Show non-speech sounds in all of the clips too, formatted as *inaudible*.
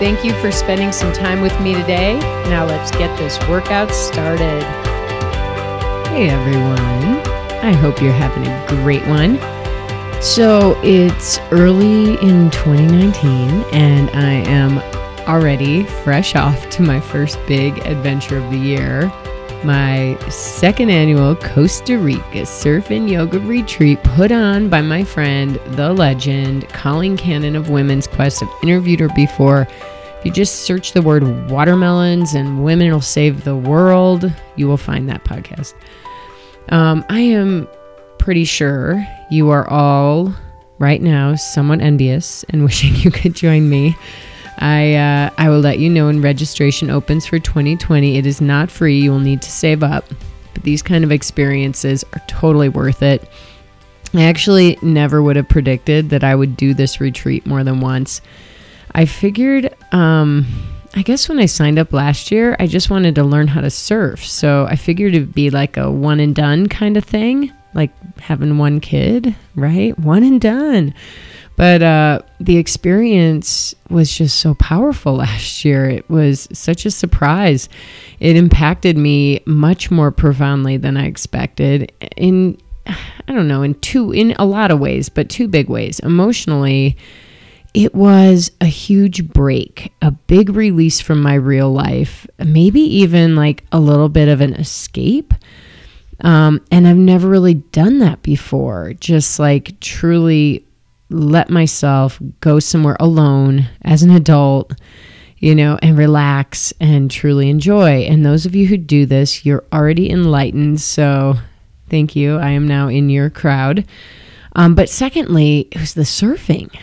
Thank you for spending some time with me today. Now let's get this workout started. Hey everyone, I hope you're having a great one. So it's early in 2019, and I am already fresh off to my first big adventure of the year my second annual Costa Rica surf and yoga retreat put on by my friend, the legend, Colleen Cannon of Women's Quest. I've interviewed her before. If you just search the word watermelons and women will save the world, you will find that podcast. Um, I am pretty sure you are all right now somewhat envious and *laughs* wishing you could join me. I uh, I will let you know when registration opens for 2020. It is not free. You will need to save up, but these kind of experiences are totally worth it. I actually never would have predicted that I would do this retreat more than once. I figured, um, I guess when I signed up last year, I just wanted to learn how to surf. So I figured it'd be like a one and done kind of thing, like having one kid, right? One and done. But uh, the experience was just so powerful *laughs* last year. It was such a surprise. It impacted me much more profoundly than I expected. In I don't know, in two in a lot of ways, but two big ways. Emotionally, it was a huge break, a big release from my real life, maybe even like a little bit of an escape. Um, and I've never really done that before. Just like truly let myself go somewhere alone as an adult, you know, and relax and truly enjoy. And those of you who do this, you're already enlightened. So thank you. I am now in your crowd. Um, but secondly, it was the surfing.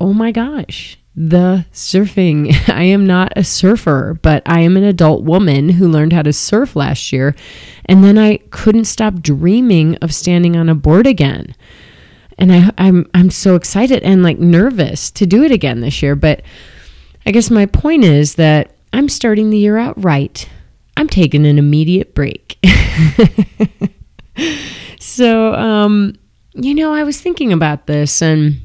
Oh my gosh, the surfing. *laughs* I am not a surfer, but I am an adult woman who learned how to surf last year. And then I couldn't stop dreaming of standing on a board again and I, I'm I'm so excited and like nervous to do it again this year. But I guess my point is that I'm starting the year out right. I'm taking an immediate break. *laughs* so, um, you know, I was thinking about this and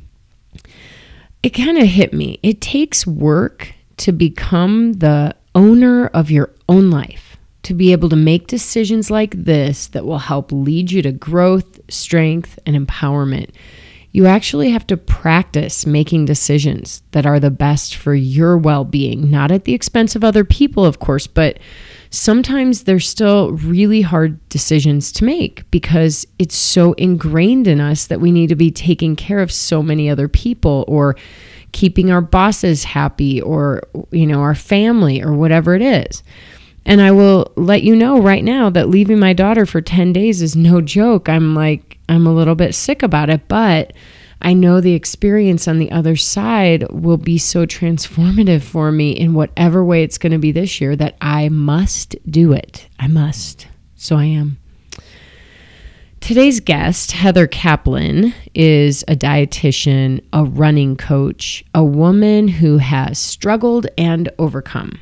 it kind of hit me. It takes work to become the owner of your own life to be able to make decisions like this that will help lead you to growth, strength, and empowerment. You actually have to practice making decisions that are the best for your well being, not at the expense of other people, of course, but sometimes they're still really hard decisions to make because it's so ingrained in us that we need to be taking care of so many other people or keeping our bosses happy or, you know, our family or whatever it is. And I will let you know right now that leaving my daughter for 10 days is no joke. I'm like, I'm a little bit sick about it, but I know the experience on the other side will be so transformative for me in whatever way it's going to be this year that I must do it. I must. So I am. Today's guest, Heather Caplan, is a dietitian, a running coach, a woman who has struggled and overcome.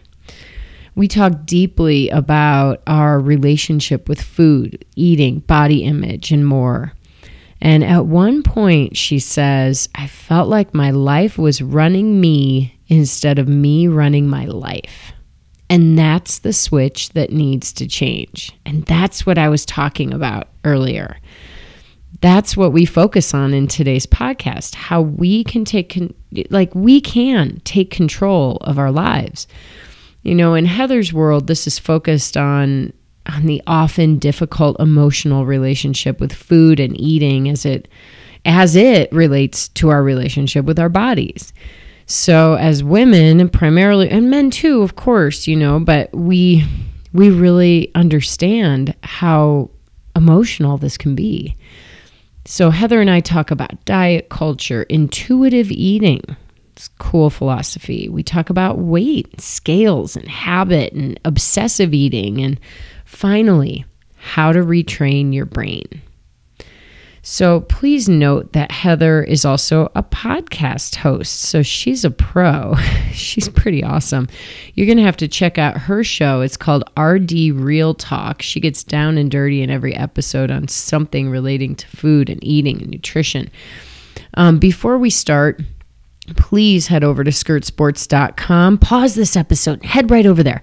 We talk deeply about our relationship with food, eating, body image, and more. And at one point, she says, I felt like my life was running me instead of me running my life. And that's the switch that needs to change. And that's what I was talking about earlier. That's what we focus on in today's podcast how we can take, con- like, we can take control of our lives. You know, in Heather's world, this is focused on on the often difficult emotional relationship with food and eating as it as it relates to our relationship with our bodies. So as women primarily and men too, of course, you know, but we we really understand how emotional this can be. So Heather and I talk about diet culture, intuitive eating, cool philosophy. We talk about weight, scales, and habit, and obsessive eating, and finally, how to retrain your brain. So please note that Heather is also a podcast host. So she's a pro. *laughs* she's pretty awesome. You're going to have to check out her show. It's called RD Real Talk. She gets down and dirty in every episode on something relating to food and eating and nutrition. Um, before we start, please head over to skirtsports.com. Pause this episode, head right over there.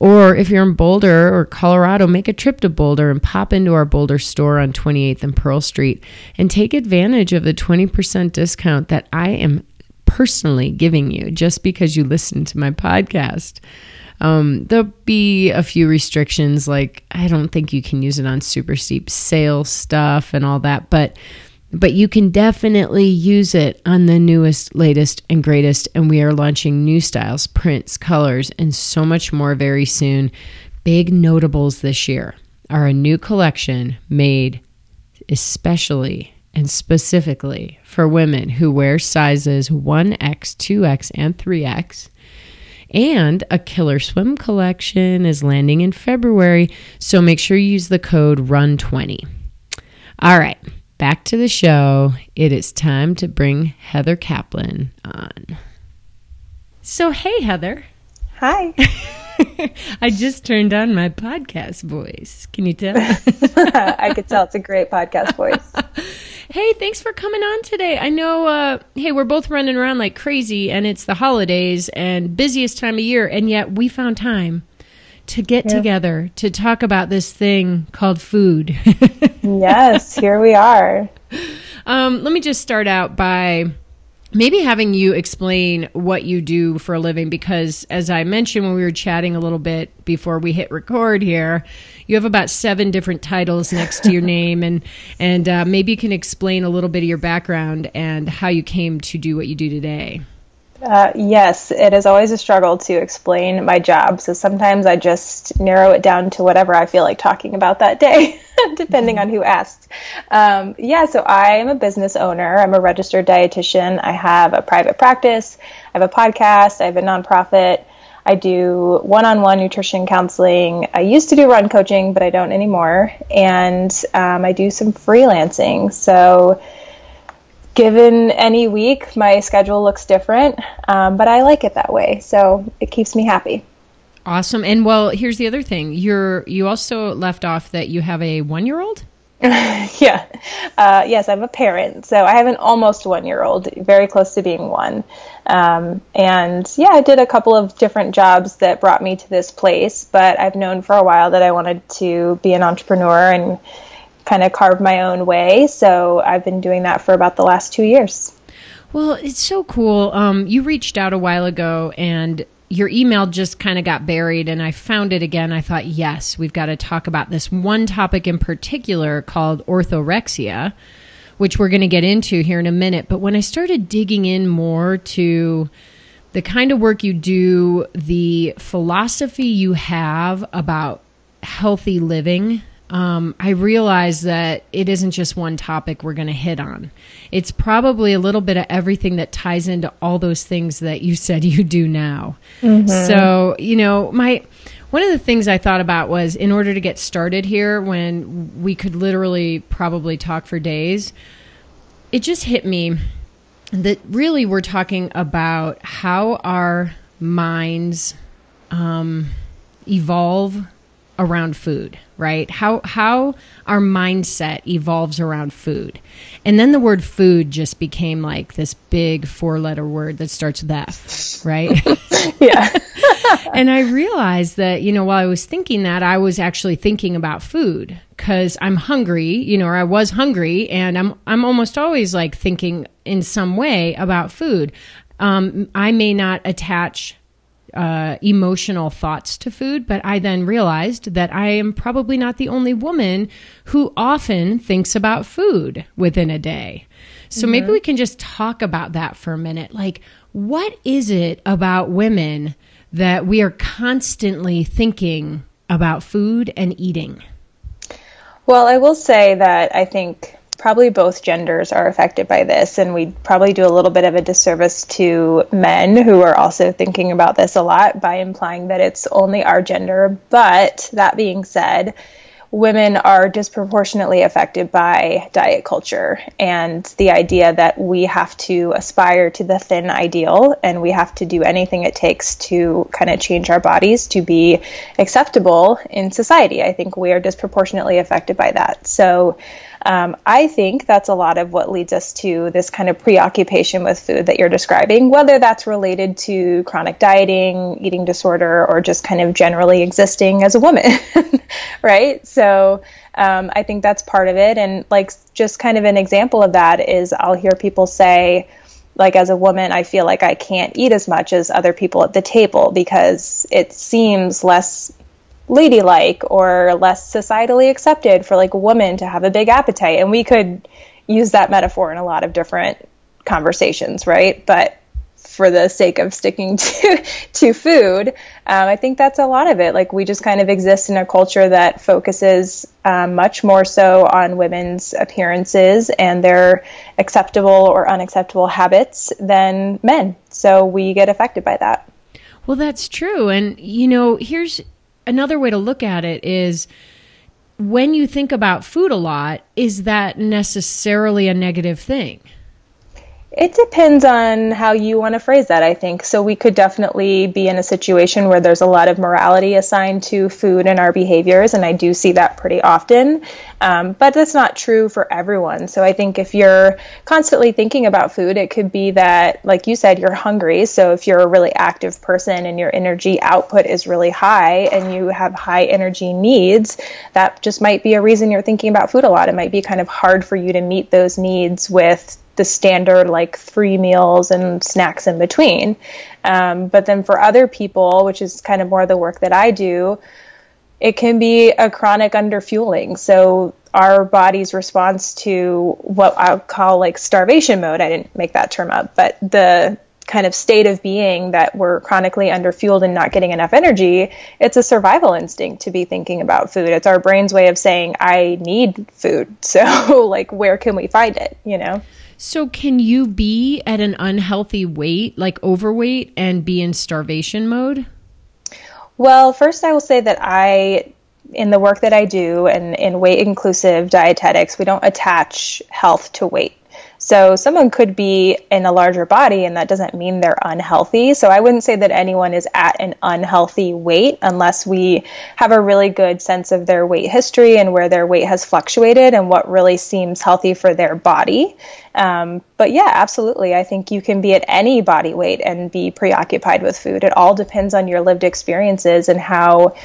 Or if you're in Boulder or Colorado, make a trip to Boulder and pop into our Boulder store on 28th and Pearl Street and take advantage of the 20% discount that I am personally giving you just because you listen to my podcast. Um, there'll be a few restrictions, like I don't think you can use it on super steep sale stuff and all that, but but you can definitely use it on the newest, latest, and greatest. And we are launching new styles, prints, colors, and so much more very soon. Big notables this year are a new collection made especially and specifically for women who wear sizes 1X, 2X, and 3X. And a killer swim collection is landing in February, so make sure you use the code RUN20. All right back to the show. It is time to bring Heather Caplan on. So, hey, Heather. Hi. *laughs* I just turned on my podcast voice. Can you tell? *laughs* I could tell it's a great podcast voice. *laughs* hey, thanks for coming on today. I know, uh, hey, we're both running around like crazy and it's the holidays and busiest time of year, and yet we found time to get yeah. together to talk about this thing called food. *laughs* yes, here we are. Um, let me just start out by maybe having you explain what you do for a living because as i mentioned when we were chatting a little bit before we hit record here you have about seven different titles next to your *laughs* name and and uh, maybe you can explain a little bit of your background and how you came to do what you do today uh, yes, it is always a struggle to explain my job. So sometimes I just narrow it down to whatever I feel like talking about that day, *laughs* depending mm-hmm. on who asks. Um, yeah, so I am a business owner. I'm a registered dietitian. I have a private practice. I have a podcast. I have a nonprofit. I do one on one nutrition counseling. I used to do run coaching, but I don't anymore. And um, I do some freelancing. So given any week, my schedule looks different, um, but I like it that way. So it keeps me happy. Awesome. And well, here's the other thing. You're you also left off that you have a one year old. *laughs* yeah. Uh, yes, I'm a parent. So I have an almost one year old, very close to being one. Um, and yeah, I did a couple of different jobs that brought me to this place, but I've known for a while that I wanted to be an entrepreneur and kind of carve my own way. So I've been doing that for about the last two years. Well, it's so cool. Um, you reached out a while ago and your email just kind of got buried and I found it again. I thought, yes, we've got to talk about this one topic in particular called orthorexia, which we're going to get into here in a minute. But when I started digging in more to the kind of work you do, the philosophy you have about healthy living, um, I realize that it isn't just one topic we're going to hit on. It's probably a little bit of everything that ties into all those things that you said you do now. Mm-hmm. So, you know, my one of the things I thought about was in order to get started here, when we could literally probably talk for days, it just hit me that really we're talking about how our minds um, evolve around food, right? How how our mindset evolves around food. And then the word food just became like this big four-letter word that starts with F, right? *laughs* yeah. *laughs* and I realized that, you know, while I was thinking that, I was actually thinking about food cuz I'm hungry, you know, or I was hungry and I'm I'm almost always like thinking in some way about food. Um, I may not attach uh, emotional thoughts to food, but I then realized that I am probably not the only woman who often thinks about food within a day. So mm-hmm. maybe we can just talk about that for a minute. Like, what is it about women that we are constantly thinking about food and eating? Well, I will say that I think probably both genders are affected by this, and we probably do a little bit of a disservice to men who are also thinking about this a lot by implying that it's only our gender. But that being said, women are disproportionately affected by diet culture and the idea that we have to aspire to the thin ideal and we have to do anything it takes to kind of change our bodies to be acceptable in society. I think we are disproportionately affected by that. So um, I think that's a lot of what leads us to this kind of preoccupation with food that you're describing, whether that's related to chronic dieting, eating disorder, or just kind of generally existing as a woman, *laughs* right? So um, I think that's part of it. And like, just kind of an example of that is I'll hear people say, like as a woman i feel like i can't eat as much as other people at the table because it seems less ladylike or less societally accepted for like a woman to have a big appetite. And we could use that metaphor in a lot of different conversations, right? But for the sake of sticking *laughs* to to food, um, I think that's a lot of it. Like we just kind of exist in a culture that focuses um, much more so on women's appearances and their acceptable or unacceptable habits than men. So we get affected by that. Well, that's true. And you know, here's another way to look at it is when you think about food a lot, is that necessarily a negative thing? It depends on how you want to phrase that, I think. So we could definitely be in a situation where there's a lot of morality assigned to food and our behaviors, and I do see that pretty often. Um, but that's not true for everyone. So I think if you're constantly thinking about food, it could be that, like you said, you're hungry. So if you're a really active person and your energy output is really high and you have high energy needs, that just might be a reason you're thinking about food a lot. It might be kind of hard for you to meet those needs with the standard like three meals and snacks in between. Um, but then for other people, which is kind of more the work that I do, it can be a chronic underfueling. So our body's response to what I'll call like starvation mode, I didn't make that term up, but the kind of state of being that we're chronically underfueled and not getting enough energy, it's a survival instinct to be thinking about food. It's our brain's way of saying, I need food. *laughs* So, like, where can we find it? You know? So, can you be at an unhealthy weight, like overweight, and be in starvation mode? Well, first, I will say that I, in the work that I do and in weight inclusive dietetics, we don't attach health to weight. So someone could be in a larger body and that doesn't mean they're unhealthy. So I wouldn't say that anyone is at an unhealthy weight unless we have a really good sense of their weight history and where their weight has fluctuated and what really seems healthy for their body. Um, but yeah, absolutely. I think you can be at any body weight and be preoccupied with food. It all depends on your lived experiences and how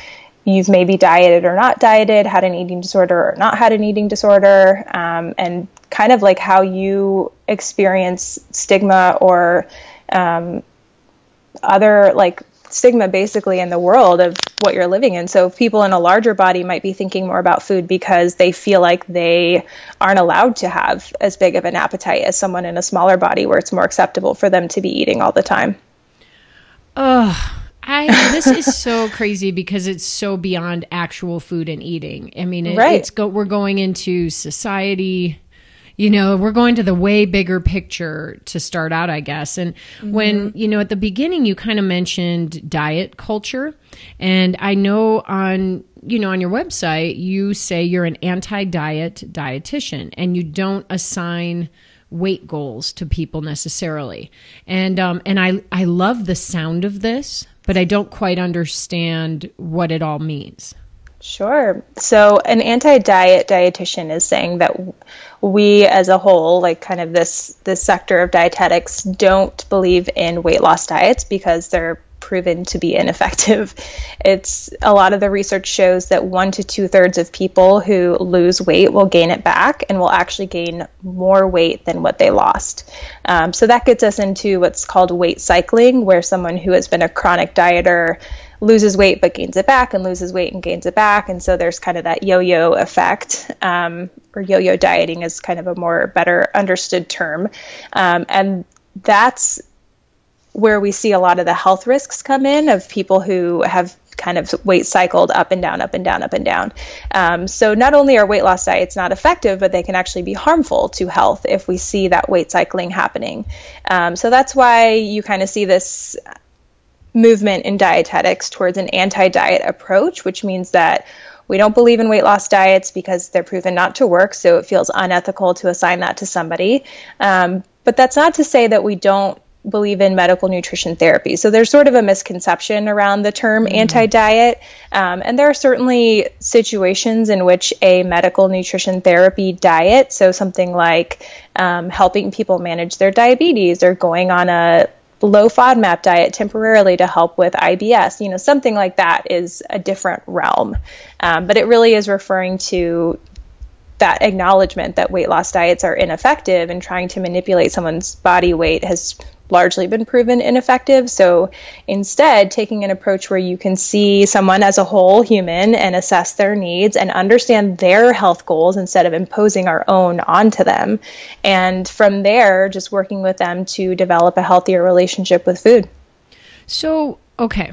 you've maybe dieted or not dieted, had an eating disorder or not had an eating disorder, um, and kind of like how you experience stigma or um, other like stigma basically in the world of what you're living in. So people in a larger body might be thinking more about food because they feel like they aren't allowed to have as big of an appetite as someone in a smaller body where it's more acceptable for them to be eating all the time. Ugh. I this is *laughs* so crazy because it's so beyond actual food and eating. I mean, it, right. it's go, we're going into society you know, we're going to the way bigger picture to start out, I guess. And mm-hmm. when, you know, at the beginning, you kind of mentioned diet culture. And I know on, you know, on your website, you say you're an anti diet dietitian and you don't assign weight goals to people necessarily. And, um, and I, I love the sound of this, but I don't quite understand what it all means. Sure. So, an anti diet dietitian is saying that we as a whole, like kind of this, this sector of dietetics, don't believe in weight loss diets because they're proven to be ineffective. *laughs* It's a lot of the research shows that one to two thirds of people who lose weight will gain it back and will actually gain more weight than what they lost. Um, so, that gets us into what's called weight cycling, where someone who has been a chronic dieter loses weight but gains it back and loses weight and gains it back. And so there's kind of that yo yo effect, um, or yo yo dieting is kind of a more better understood term. Um, and that's where we see a lot of the health risks come in of people who have kind of weight cycled up and down, up and down, up and down. Um, so not only are weight loss diets not effective, but they can actually be harmful to health if we see that weight cycling happening. Um, so that's why you kind of see this movement in dietetics towards an anti-diet approach, which means that we don't believe in weight loss diets because they're proven not to work, so it feels unethical to assign that to somebody. Um, but that's not to say that we don't believe in medical nutrition therapy. So there's sort of a misconception around the term mm-hmm. anti diet. Um, and there are certainly situations in which a medical nutrition therapy diet, so something like um, helping people manage their diabetes or going on a low FODMAP diet temporarily to help with IBS, you know, something like that is a different realm. Um, but it really is referring to that acknowledgement that weight loss diets are ineffective and trying to manipulate someone's body weight has largely been proven ineffective. So instead, taking an approach where you can see someone as a whole human and assess their needs and understand their health goals instead of imposing our own onto them. And from there, just working with them to develop a healthier relationship with food. So, okay.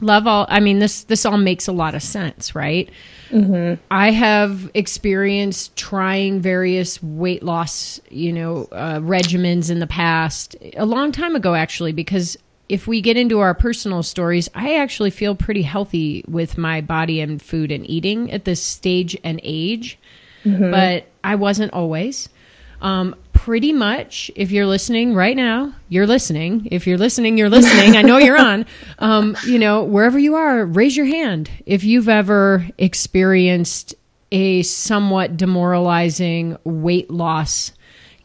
Love all, I mean, this, this all makes a lot of sense, right? Mm-hmm. I have experienced trying various weight loss, you know, uh, regimens in the past, a long time ago, actually, because if we get into our personal stories, I actually feel pretty healthy with my body and food and eating at this stage and age, mm-hmm. but I wasn't always. Um, pretty much, if you're listening right now, you're listening. If you're listening, you're listening. I know you're on. *laughs* Um, you know, wherever you are, raise your hand if you've ever experienced a somewhat demoralizing weight loss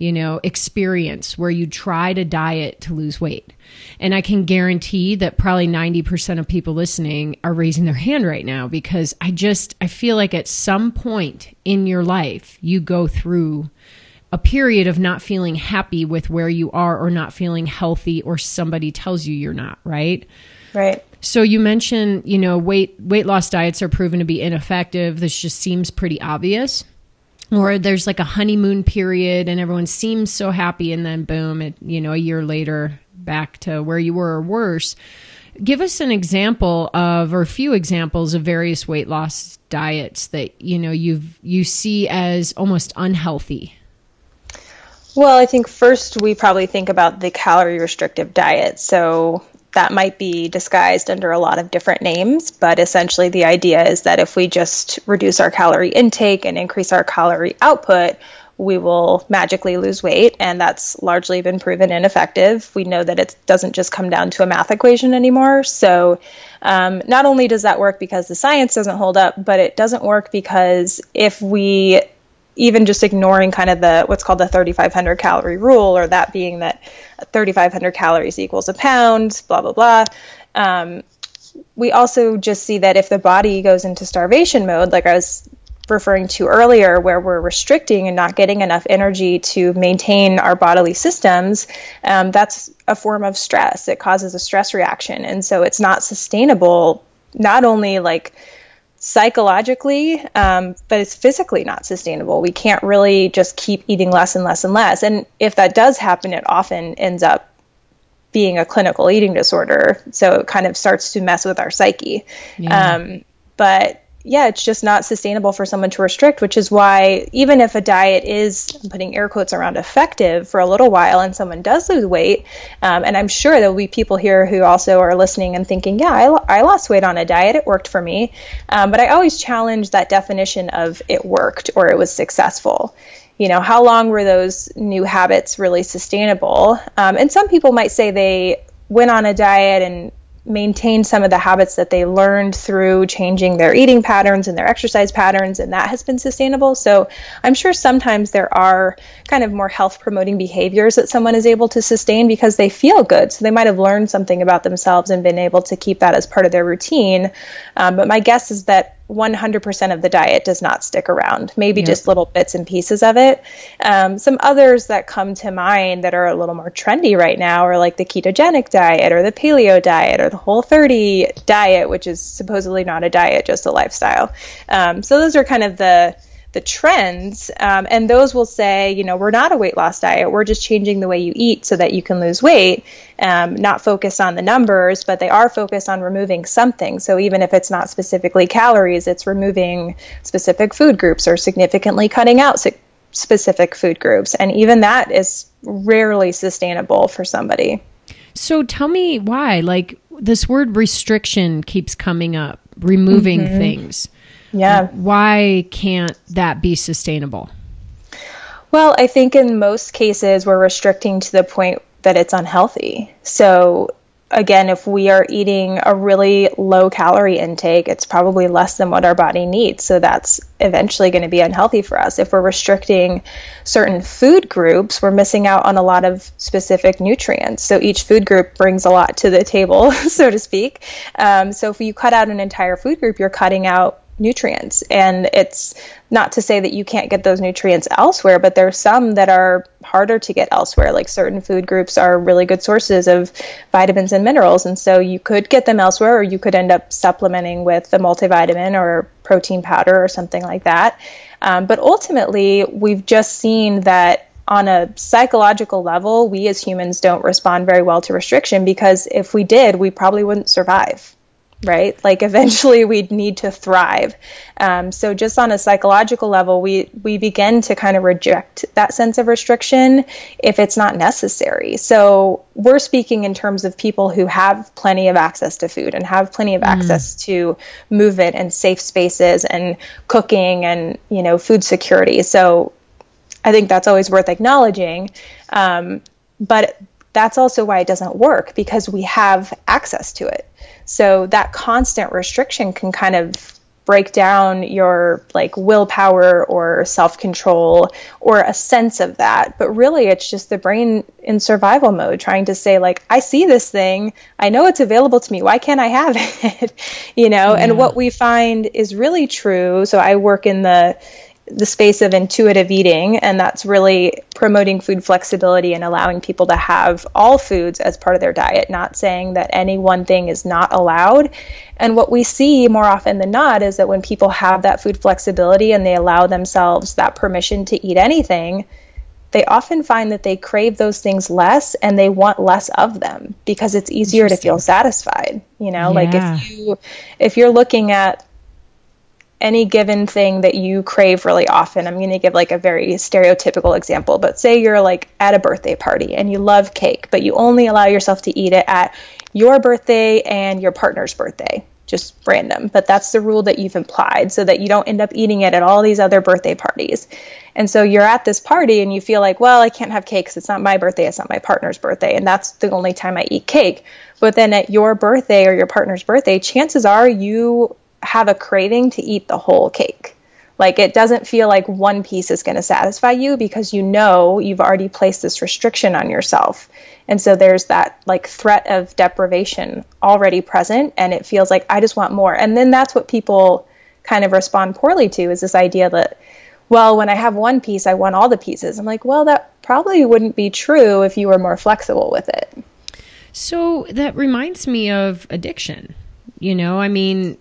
you know, experience where you tried a diet to lose weight. And I can guarantee that probably 90% of people listening are raising their hand right now because I just, I feel like at some point in your life, you go through a period of not feeling happy with where you are or not feeling healthy or somebody tells you you're not, right? Right. So you mentioned, you know, weight weight loss diets are proven to be ineffective. This just seems pretty obvious. Or there's like a honeymoon period and everyone seems so happy and then boom, it, you know, a year later back to where you were or worse. Give us an example of or a few examples of various weight loss diets that, you know, you've you see as almost unhealthy well, I think first we probably think about the calorie restrictive diet. So that might be disguised under a lot of different names, but essentially the idea is that if we just reduce our calorie intake and increase our calorie output, we will magically lose weight, and that's largely been proven ineffective. We know that it doesn't just come down to a math equation anymore. So, um, not only does that work because the science doesn't hold up, but it doesn't work because if we even just ignoring kind of the what's called the 3500 calorie rule or that being that 3500 calories equals a pound blah blah blah. Um, we also just see that if the body goes into starvation mode like i was referring to earlier where we're restricting and not getting enough energy to maintain our bodily systems um, that's a form of stress. It causes a stress reaction. And so it's not sustainable not only like psychologically, um, but it's physically not sustainable. We can't really just keep eating less and less and less. And if that does happen, it often ends up being a clinical eating disorder. So it kind of starts to mess with our psyche. Yeah. Um, but yeah, it's just not sustainable for someone to restrict, which is why even if a diet is, I'm putting air quotes around effective for a little while and someone does lose weight, um, and I'm sure there'll be people here who also are listening and thinking, yeah, I, I lost weight on a diet, it worked for me. Um, but I always challenge that definition of it worked or it was successful. You know, how long were those new habits really sustainable? Um, and some people might say they went on a diet and maintain some of the habits that they learned through changing their eating patterns and their exercise patterns, and that has been sustainable. So I'm sure sometimes there are kind of more health promoting behaviors that someone is able to sustain because they feel good. So they might have learned something about themselves and been able to keep that as part of their routine. Um, but my guess is that 100% of the diet does not stick around, maybe yep. just little bits and pieces of it. Um, some others that come to mind that are a little more trendy right now are like the ketogenic diet or the paleo diet or the whole 30 diet, which is supposedly not a diet, just a lifestyle. Um, so those are kind of the the trends, um, and those will say, you know, we're not a weight loss diet. We're just changing the way you eat so that you can lose weight. Um, not focused on the numbers, but they are focused on removing something. So even if it's not specifically calories, it's removing specific food groups or significantly cutting out specific food groups, and even that is rarely sustainable for somebody. So tell me why, like this word restriction keeps coming up, removing mm-hmm. things. Yeah. Why can't that be sustainable? Well, I think in most cases we're restricting to the point that it's unhealthy. So again, if we are eating a really low calorie intake, it's probably less than what our body needs. So that's eventually going to be unhealthy for us. If we're restricting certain food groups, we're missing out on a lot of specific nutrients. So each food group brings a lot to the table, *laughs* so to speak. Um, so if you cut out an entire food group, you're cutting out nutrients. And it's not to say that you can't get those nutrients elsewhere, but there's some that are harder to get elsewhere. Like certain food groups are really good sources of vitamins and minerals. And so you could get them elsewhere, or you could end up supplementing with a multivitamin or protein powder or something like that. Um, but ultimately, we've just seen that on a psychological level, we as humans don't respond very well to restriction because if we did, we probably wouldn't survive right? Like eventually *laughs* we'd need to thrive. Um, so just on a psychological level, we we begin to kind of reject that sense of restriction if it's not necessary. So we're speaking in terms of people who have plenty of access to food and have plenty of mm. access to movement and safe spaces and cooking and you know food security. So I think that's always worth acknowledging. Um, but that's also why it doesn't work because we have access to it. So that constant restriction can kind of break down your like willpower or self-control or a sense of that. But really it's just the brain in survival mode trying to say like i see this thing. I know it's available to me. Why can't i have *laughs* it? You know? Yeah. and what we find is really true. So i work in the the space of intuitive eating, and that's really promoting food flexibility and allowing people to have all foods as part of their diet, not saying that any one thing is not allowed. And what we see more often than not is that when people have that food flexibility and they allow themselves that permission to eat anything, they often find that they crave those things less and they want less of them because it's easier to feel satisfied you know yeah. like if you if you're looking at any given thing that you crave really often. I'm going to give like a very stereotypical example, but say you're like at a birthday party and you love cake, but you only allow yourself to eat it at your birthday and your partner's birthday. Just random, but that's the rule that you've implied so that you don't end up eating it at all these other birthday parties. And so you're at this party and you feel like, well, I can't have cake because it's not my birthday, it's not my partner's birthday, and that's the only time I eat cake. But then at your birthday or your partner's birthday, chances are you have a craving to eat the whole cake. Like it doesn't feel like one piece is going to satisfy you because you know you've already placed this restriction on yourself. And so there's that like threat of deprivation already present and it feels like I just want more. And then that's what people kind of respond poorly to is this idea that well, when I have one piece, I want all the pieces. I'm like, well, that probably wouldn't be true if you were more flexible with it. So that reminds me of addiction. You know, I mean,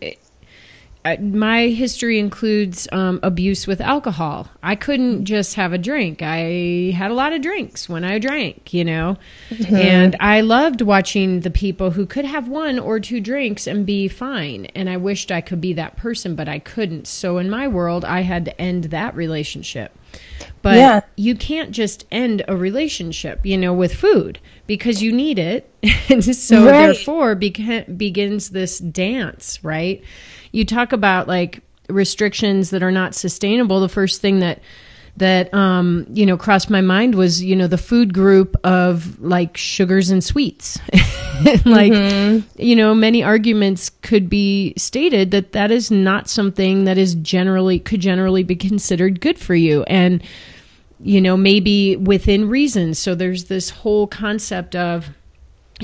my history includes um, abuse with alcohol. I couldn't just have a drink. I had a lot of drinks when I drank, you know. Mm-hmm. And I loved watching the people who could have one or two drinks and be fine. And I wished I could be that person, but I couldn't. So in my world, I had to end that relationship. But yeah. you can't just end a relationship, you know, with food because you need it. *laughs* and so right. therefore beca- begins this dance, right? You talk about like restrictions that are not sustainable. The first thing that that um, you know crossed my mind was you know the food group of like sugars and sweets *laughs* like mm-hmm. you know many arguments could be stated that that is not something that is generally could generally be considered good for you and you know maybe within reason so there's this whole concept of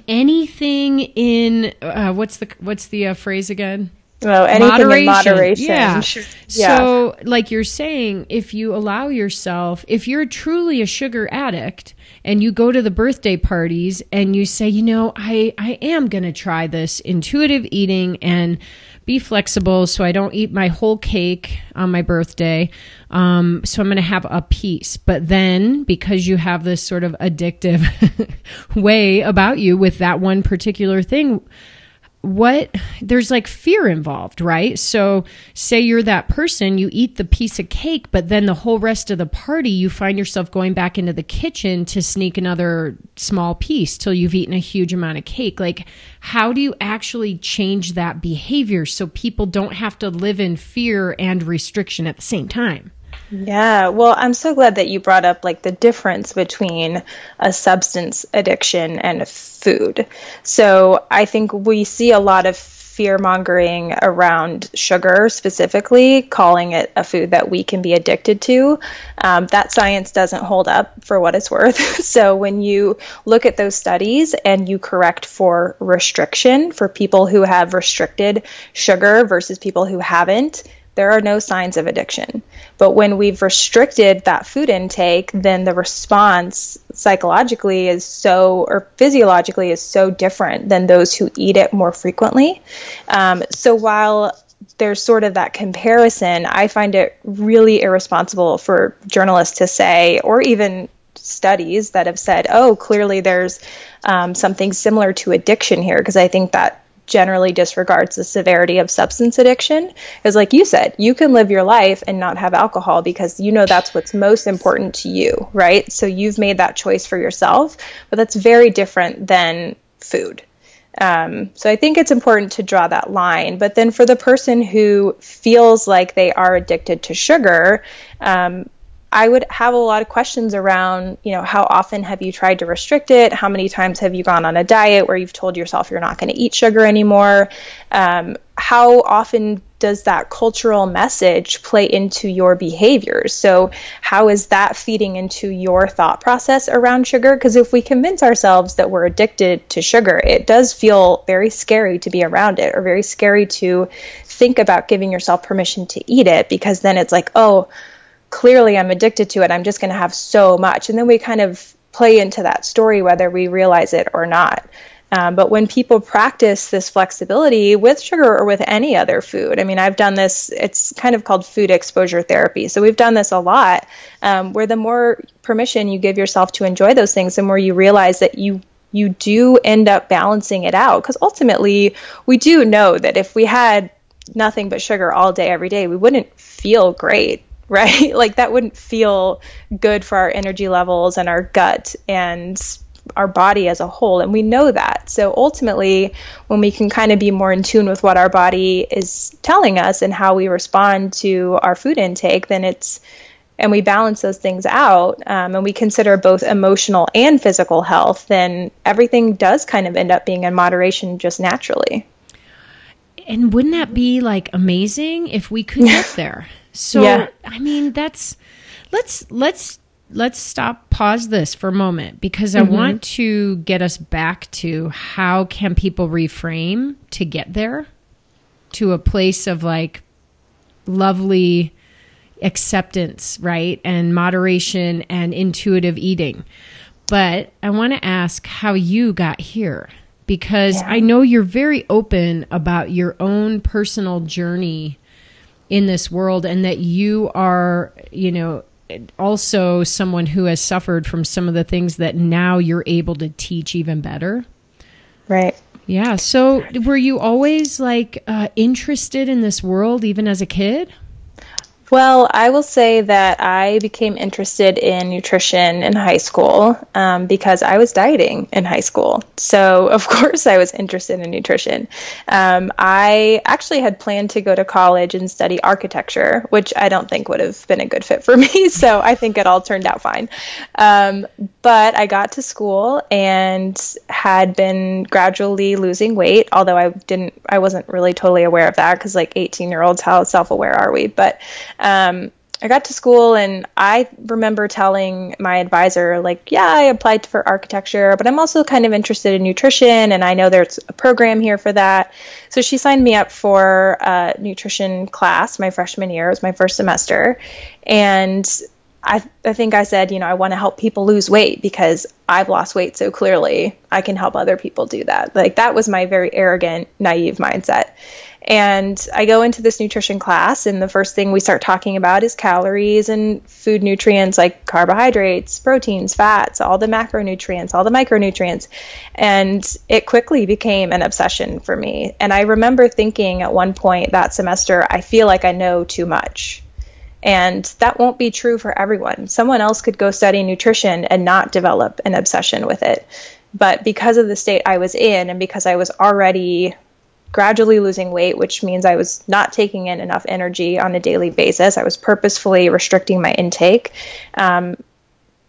anything in uh, what's the what's the uh, phrase again well, anything moderation. in moderation. Yeah. yeah. So, like you're saying, if you allow yourself, if you're truly a sugar addict and you go to the birthday parties and you say, you know, I, I am going to try this intuitive eating and be flexible so I don't eat my whole cake on my birthday. Um, so I'm going to have a piece. But then, because you have this sort of addictive *laughs* way about you with that one particular thing, what there's like fear involved, right? So, say you're that person, you eat the piece of cake, but then the whole rest of the party, you find yourself going back into the kitchen to sneak another small piece till you've eaten a huge amount of cake. Like, how do you actually change that behavior so people don't have to live in fear and restriction at the same time? Yeah, well, I'm so glad that you brought up like the difference between a substance addiction and food. So I think we see a lot of fear mongering around sugar specifically, calling it a food that we can be addicted to. Um, that science doesn't hold up for what it's worth. *laughs* so when you look at those studies and you correct for restriction for people who have restricted sugar versus people who haven't, there are no signs of addiction. But when we've restricted that food intake, then the response psychologically is so, or physiologically is so different than those who eat it more frequently. Um, so while there's sort of that comparison, I find it really irresponsible for journalists to say, or even studies that have said, oh, clearly there's um, something similar to addiction here, because I think that generally disregards the severity of substance addiction is like you said you can live your life and not have alcohol because you know that's what's most important to you right so you've made that choice for yourself but that's very different than food um, so I think it's important to draw that line. But then for the person who feels like they are addicted to sugar, um, I would have a lot of questions around, you know, how often have you tried to restrict it? How many times have you gone on a diet where you've told yourself you're not going to eat sugar anymore? Um, how often does that cultural message play into your behaviors? So, how is that feeding into your thought process around sugar? Because if we convince ourselves that we're addicted to sugar, it does feel very scary to be around it or very scary to think about giving yourself permission to eat it because then it's like, oh, clearly I'm addicted to it. I'm just going to have so much. And then we kind of play into that story whether we realize it or not. Um, but when people practice this flexibility with sugar or with any other food, I mean, I've done this, it's kind of called food exposure therapy. So we've done this a lot, um, where the more permission you give yourself to enjoy those things, the more you realize that you you do end up balancing it out because ultimately we do know that if we had nothing but sugar all day every day we wouldn't feel great *laughs* right? like that wouldn't feel good for our energy levels and our gut and our body as a whole. And we know that. So ultimately, when we can kind of be more in tune with what our body is telling us and how we respond to our food intake, then it's and we balance those things out um, and we consider both emotional and physical health, then everything does kind of end up being in moderation just naturally. And wouldn't that be like amazing if we could get *laughs* there? So yeah. I mean that's let's let's let's stop pause this for a moment because I mm-hmm. want to get us back to how can people reframe to get there to a place of like lovely acceptance, right? And moderation and intuitive eating. But I want to ask how you got here because yeah. I know you're very open about your own personal journey in this world and that you are, you know, also someone who has suffered from some of the things that now you're able to teach even better. Right. Yeah. So were you always like uh, interested in this world even as a kid? Well, I will say that I became interested in nutrition in high school um, because I was dieting in high school. So, *laughs* of course, I was interested in nutrition. Um, I actually had planned to go to college and study architecture, which I don't think would have been a good fit for me. *laughs* So, I think it all turned out fine. Um, but I got to school and had been gradually losing weight, although I didn't, I wasn't really totally aware of that because, like, 18 year olds, how self aware are we? But um, I got to school and I remember telling my advisor, like, yeah, I applied for architecture, but I'm also kind of interested in nutrition and I know there's a program here for that. So she signed me up for a nutrition class my freshman year. It was my first semester. And I, I think I said, you know, I want to help people lose weight because I've lost weight so clearly. I can help other people do that. Like that was my very arrogant, naive mindset. And I go into this nutrition class, and the first thing we start talking about is calories and food nutrients like carbohydrates, proteins, fats, all the macronutrients, all the micronutrients. And it quickly became an obsession for me. And I remember thinking at one point that semester, I feel like I know too much. And that won't be true for everyone. Someone else could go study nutrition and not develop an obsession with it. But because of the state I was in, and because I was already gradually losing weight, which means I was not taking in enough energy on a daily basis. I was purposefully restricting my intake. Um,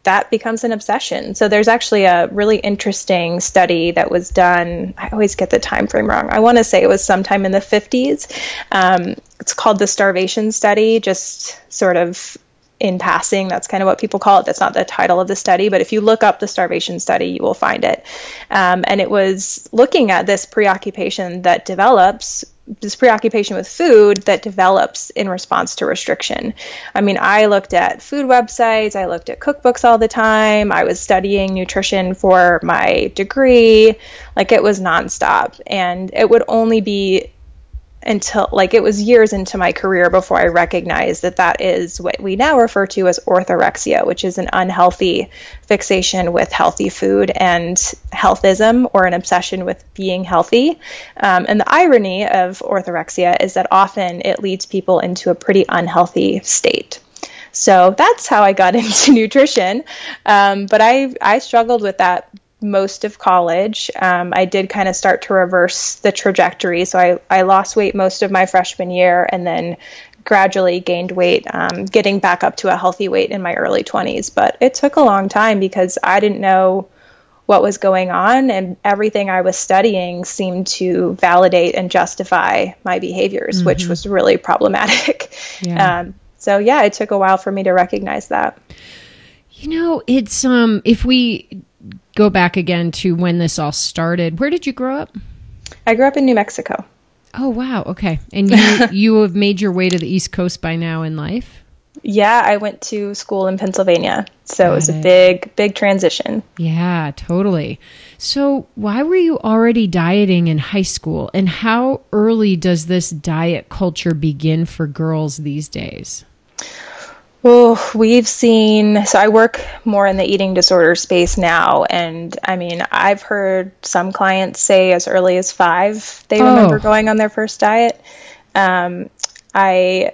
that becomes an obsession. So there's actually a really interesting study that was done. I always get the time frame wrong. I want to say it was sometime in the 50s. Um, it's called the starvation study, just sort of in passing. That's kind of what people call it. That's not the title of the study, but if you look up the starvation study, you will find it. Um, and it was looking at this preoccupation that develops this preoccupation with food that develops in response to restriction. I mean, I looked at food websites, I looked at cookbooks all the time, I was studying nutrition for my degree, like it was nonstop. And it would only be until like it was years into my career before I recognized that that is what we now refer to as orthorexia, which is an unhealthy fixation with healthy food and healthism or an obsession with being healthy. Um, and the irony of orthorexia is that often it leads people into a pretty unhealthy state. So that's how I got *laughs* into nutrition. Um, but I, I struggled with that most of college. Um, I did kind of start to reverse the trajectory. So I, I lost weight most of my freshman year and then gradually gained weight, um, getting back up to a healthy weight in my early 20s. But it took a long time because I didn't know what was going on, and everything I was studying seemed to validate and justify my behaviors, mm-hmm. which was really problematic. Yeah. *laughs* Um, so, yeah, it took a while for me to recognize that. You know, it's um if we go back again to when this all started. Where did you grow up? I grew up in New Mexico. Oh wow, okay. And you *laughs* you have made your way to the East Coast by now in life? Yeah, I went to school in Pennsylvania. So Got it was a big big transition. Yeah, totally. So, why were you already dieting in high school and how early does this diet culture begin for girls these days? Well, we've seen, so I work more in the eating disorder space now. And I mean, I've heard some clients say as early as five they oh. remember going on their first diet. Um, I,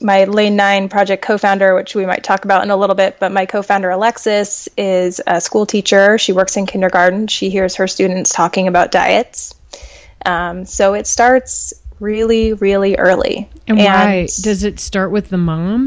my Lane 9 project co founder, which we might talk about in a little bit, but my co founder Alexis is a school teacher. She works in kindergarten. She hears her students talking about diets. Um, so it starts really, really early. And, and why? Does it start with the mom?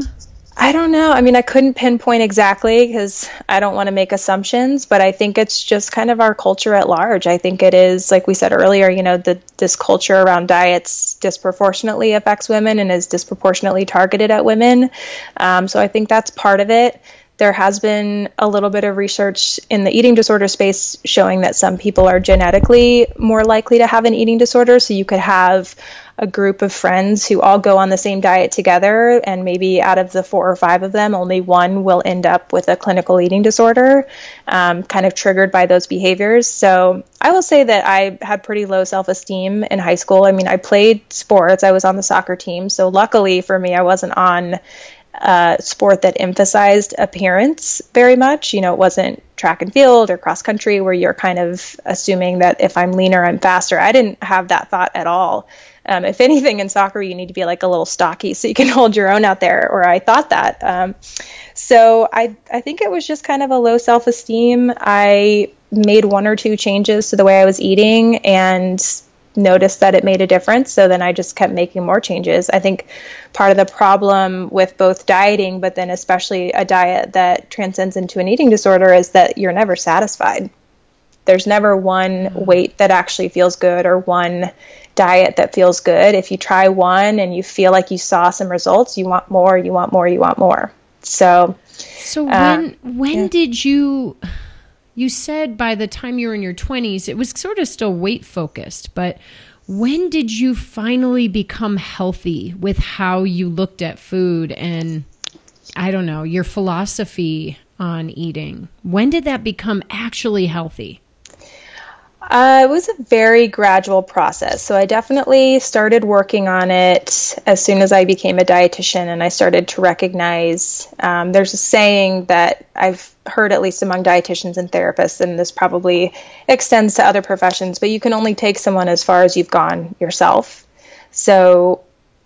I don't know. I mean, I couldn't pinpoint exactly because I don't want to make assumptions, but I think it's just kind of our culture at large. I think it is, like we said earlier, you know, the, this culture around diets disproportionately affects women and is disproportionately targeted at women. Um, so I think that's part of it. There has been a little bit of research in the eating disorder space showing that some people are genetically more likely to have an eating disorder. So you could have a group of friends who all go on the same diet together, and maybe out of the four or five of them, only one will end up with a clinical eating disorder, um, kind of triggered by those behaviors. So I will say that I had pretty low self esteem in high school. I mean, I played sports, I was on the soccer team. So luckily for me, I wasn't on a sport that emphasized appearance very much. You know, it wasn't track and field or cross country where you're kind of assuming that if I'm leaner, I'm faster. I didn't have that thought at all. Um, if anything in soccer, you need to be like a little stocky so you can *laughs* hold your own out there. Or I thought that. Um, so I I think it was just kind of a low self esteem. I made one or two changes to the way I was eating and noticed that it made a difference. So then I just kept making more changes. I think part of the problem with both dieting, but then especially a diet that transcends into an eating disorder, is that you're never satisfied. There's never one weight that actually feels good or one diet that feels good. If you try one and you feel like you saw some results, you want more, you want more, you want more. So, so uh, when when yeah. did you? You said by the time you were in your twenties, it was sort of still weight focused, but when did you finally become healthy with how you looked at food and I don't know your philosophy on eating? When did that become actually healthy? Uh, it was a very gradual process. So I definitely started working on it as soon as I became a dietitian and I started to recognize um, there's a saying that I've heard, at least among dietitians and therapists, and this probably extends to other professions, but you can only take someone as far as you've gone yourself. So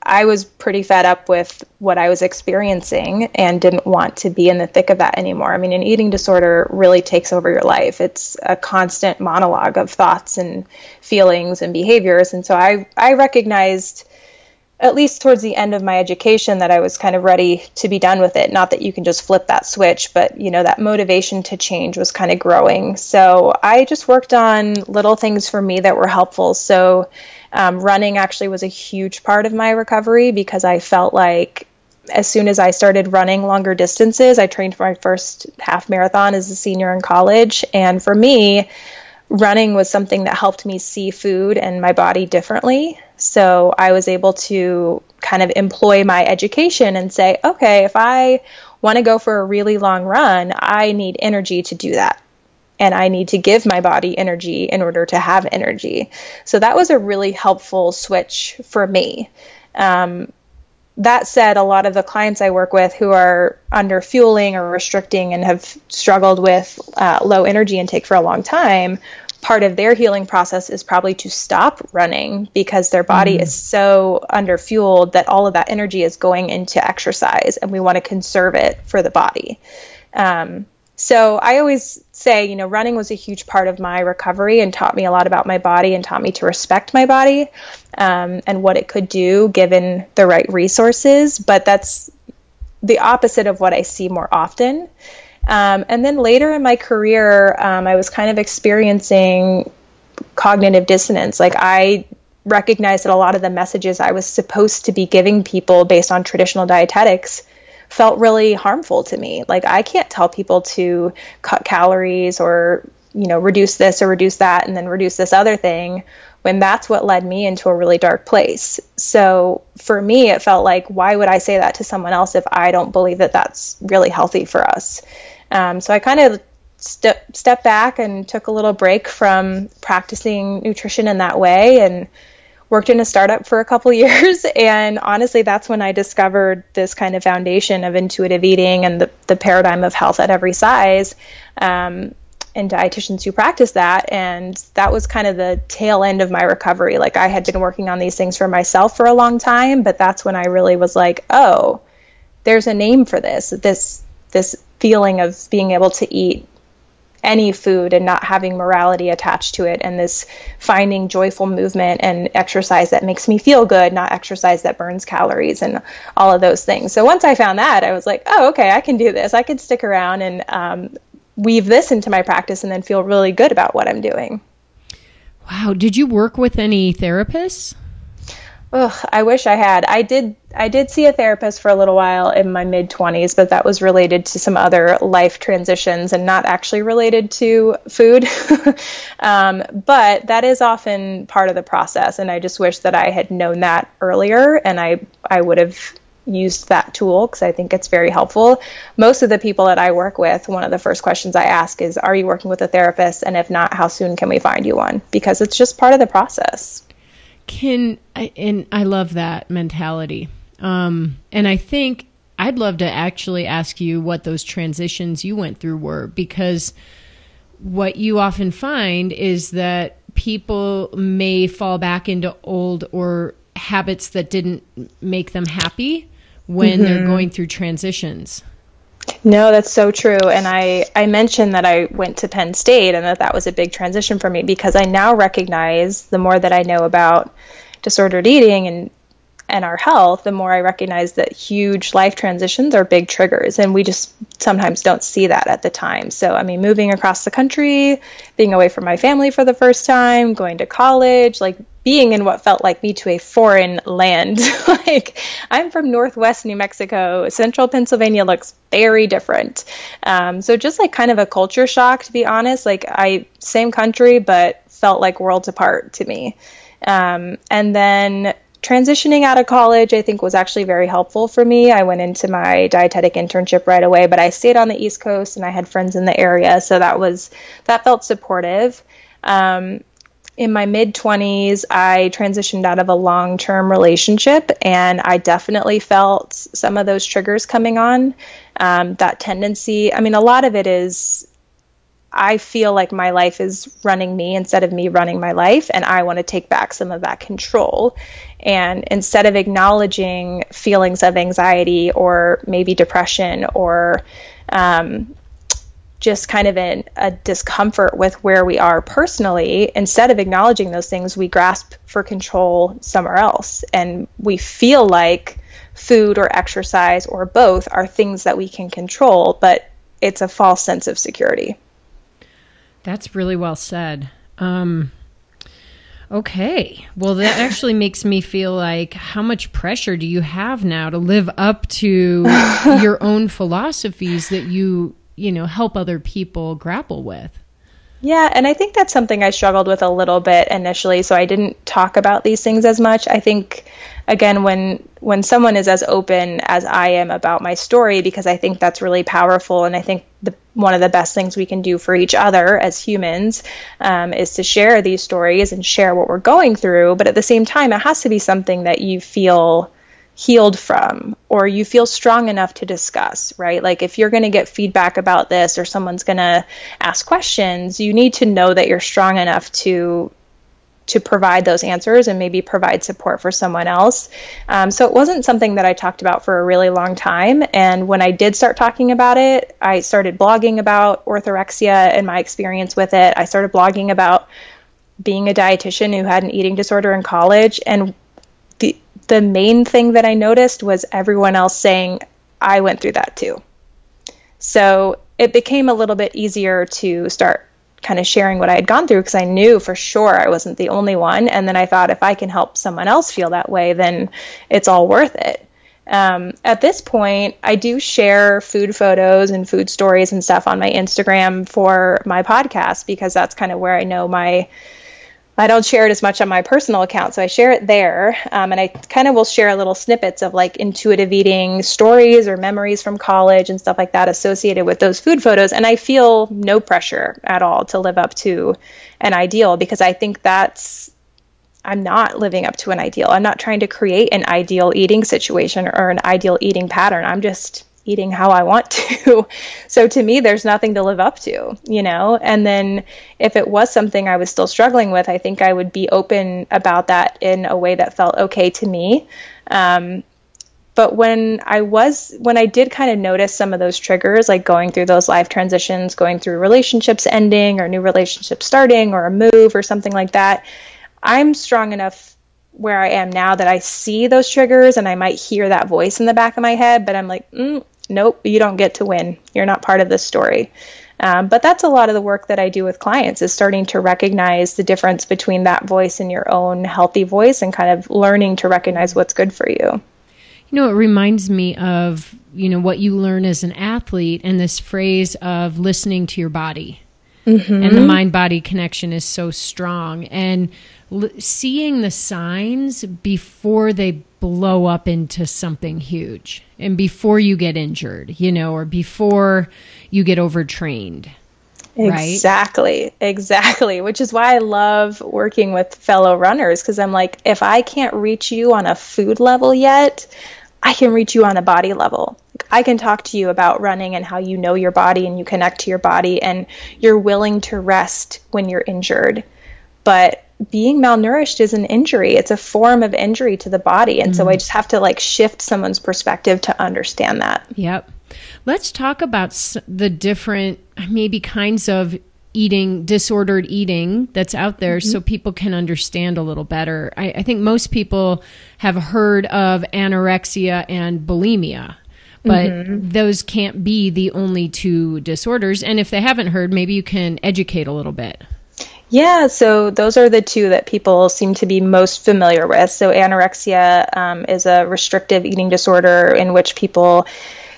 I was pretty fed up with what I was experiencing and didn't want to be in the thick of that anymore. I mean, an eating disorder really takes over your life. It's a constant monologue of thoughts and feelings and behaviors. And so I, I recognized, at least towards the end of my education, that I was kind of ready to be done with it. Not that you can just flip that switch, but, you know, that motivation to change was kind of growing. So I just worked on little things for me that were helpful. So, um, running actually was a huge part of my recovery because I felt like as soon as I started running longer distances, I trained for my first half marathon as a senior in college. And for me, running was something that helped me see food and my body differently. So I was able to kind of employ my education and say, okay, if I want to go for a really long run, I need energy to do that and I need to give my body energy in order to have energy. So that was a really helpful switch for me. Um, that said, a lot of the clients I work with who are under fueling or restricting and have struggled with uh, low energy intake for a long time, part of their healing process is probably to stop running because their body mm. is so under fueled that all of that energy is going into exercise and we want to conserve it for the body. Um, so I always say, you know, running was a huge part of my recovery and taught me a lot about my body and taught me to respect my body um, and what it could do given the right resources. But that's the opposite of what I see more often. Um, and then later in my career, um, I was kind of experiencing cognitive dissonance. Like I recognized that a lot of the messages I was supposed to be giving people based on traditional dietetics felt really harmful to me. Like I can't tell people to cut calories or, you know, reduce this or reduce that and then reduce this other thing when that's what led me into a really dark place. So for me, it felt like, why would I say that to someone else if I don't believe that that's really healthy for us? Um, so I kind of st- stepped back and took a little break from practicing nutrition in that way and worked in a startup for a couple *laughs* years and honestly that's when i discovered this kind of foundation of intuitive eating and the, the paradigm of health at every size um, and dietitians who practice that and that was kind of the tail end of my recovery. Like i had been working on these things for myself for a long time but that's when i really was like oh there's a name for this this this feeling of being able to eat any food and not having morality attached to it and this finding joyful movement and exercise that makes me feel good not exercise that burns calories and all of those things. So once i found that i was like oh okay i can do this. I can stick around and um, weave this into my practice and then feel really good about what i'm doing. Wow. Did you work with any therapists Ugh, I wish I had. I did. I did see a therapist for a little while in my mid twenties, but that was related to some other life transitions and not actually related to food. *laughs* um, but that is often part of the process, and I just wish that I had known that earlier, and I I would have used that tool because I think it's very helpful. Most of the people that I work with, one of the first questions I ask is, "Are you working with a therapist? And if not, how soon can we find you one?" Because it's just part of the process. Can and I love that mentality. Um, and I think I'd love to actually ask you what those transitions you went through were because what you often find is that people may fall back into old or habits that didn't make them happy when mm-hmm. they're going through transitions. No, that's so true. And I, I mentioned that I went to Penn State and that that was a big transition for me because I now recognize the more that I know about disordered eating and and our health, the more I recognize that huge life transitions are big triggers, and we just sometimes don't see that at the time. So, I mean, moving across the country, being away from my family for the first time, going to college, like being in what felt like me to a foreign land. *laughs* like I'm from Northwest New Mexico. Central Pennsylvania looks very different. Um, so just like kind of a culture shock, to be honest. Like I same country, but felt like worlds apart to me. Um, and then transitioning out of college, I think, was actually very helpful for me. I went into my dietetic internship right away, but I stayed on the East Coast and I had friends in the area, so that was that felt supportive. Um, in my mid 20s, I transitioned out of a long term relationship, and I definitely felt some of those triggers coming on. Um, that tendency, I mean, a lot of it is I feel like my life is running me instead of me running my life, and I want to take back some of that control. And instead of acknowledging feelings of anxiety or maybe depression or um, just kind of in a discomfort with where we are personally, instead of acknowledging those things, we grasp for control somewhere else. And we feel like food or exercise or both are things that we can control, but it's a false sense of security. That's really well said. Um, okay. Well, that actually makes me feel like how much pressure do you have now to live up to *laughs* your own philosophies that you, you know, help other people grapple with? Yeah, and I think that's something I struggled with a little bit initially, so I didn't talk about these things as much. I think again when when someone is as open as I am about my story because I think that's really powerful and I think the one of the best things we can do for each other as humans um, is to share these stories and share what we're going through but at the same time it has to be something that you feel healed from or you feel strong enough to discuss, right? Like if you're going to get feedback about this or someone's going to ask questions, you need to know that you're strong enough to to provide those answers and maybe provide support for someone else. Um, so it wasn't something that I talked about for a really long time. And when I did start talking about it, I started blogging about orthorexia and my experience with it. I started blogging about being a dietitian who had an eating disorder in college. And the main thing that I noticed was everyone else saying, I went through that too. So it became a little bit easier to start kind of sharing what I had gone through because I knew for sure I wasn't the only one. And then I thought if I can help someone else feel that way, then it's all worth it. Um, at this point, I do share food photos and food stories and stuff on my Instagram for my podcast because that's kind of where I know my I don't share it as much on my personal account, so I share it there. Um, and I kind of will share little snippets of like intuitive eating stories or memories from college and stuff like that associated with those food photos. And I feel no pressure at all to live up to an ideal because I think that's, I'm not living up to an ideal. I'm not trying to create an ideal eating situation or an ideal eating pattern. I'm just eating how I want to. *laughs* so to me, there's nothing to live up to, you know? And then if it was something I was still struggling with, I think I would be open about that in a way that felt okay to me. Um, but when I was, when I did kind of notice some of those triggers, like going through those life transitions, going through relationships ending or new relationships starting or a move or something like that, I'm strong enough where I am now that I see those triggers and I might hear that voice in the back of my head, but I'm like, mm, nope, you don't get to win. You're not part of this story. Um, but that's a lot of the work that I do with clients is starting to recognize the difference between that voice and your own healthy voice and kind of learning to recognize what's good for you. You know, it reminds me of, you know, what you learn as an athlete and this phrase of listening to your body. Mm-hmm. And the mind body connection is so strong. And l- seeing the signs before they blow up into something huge and before you get injured, you know, or before you get overtrained. Exactly, exactly. Which is why I love working with fellow runners because I'm like, if I can't reach you on a food level yet, I can reach you on a body level. I can talk to you about running and how you know your body and you connect to your body and you're willing to rest when you're injured. But being malnourished is an injury. It's a form of injury to the body. And mm. so I just have to like shift someone's perspective to understand that. Yep. Let's talk about the different, maybe kinds of eating, disordered eating that's out there mm-hmm. so people can understand a little better. I, I think most people have heard of anorexia and bulimia but mm-hmm. those can't be the only two disorders. And if they haven't heard, maybe you can educate a little bit. Yeah, so those are the two that people seem to be most familiar with. So, anorexia um, is a restrictive eating disorder in which people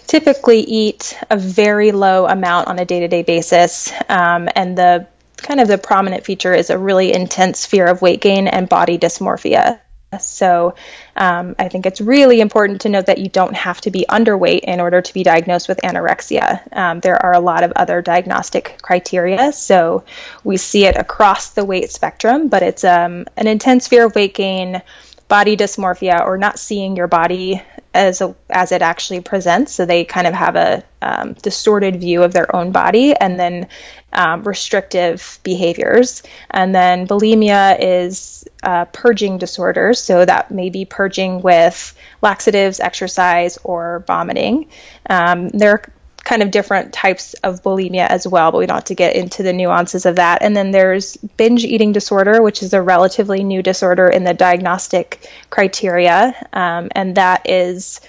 typically eat a very low amount on a day to day basis. Um, and the kind of the prominent feature is a really intense fear of weight gain and body dysmorphia. So um, I think it's really important to note that you don't have to be underweight in order to be diagnosed with anorexia. Um, there are a lot of other diagnostic criteria. So we see it across the weight spectrum, but it's um, an intense fear of weight gain, body dysmorphia, or not seeing your body as a, as it actually presents. So they kind of have a um, distorted view of their own body, and then um, restrictive behaviors. And then bulimia is uh, purging disorders. So that may be purging with laxatives, exercise, or vomiting. Um, there are kind of different types of bulimia as well, but we don't have to get into the nuances of that. And then there's binge eating disorder, which is a relatively new disorder in the diagnostic criteria. Um, and that is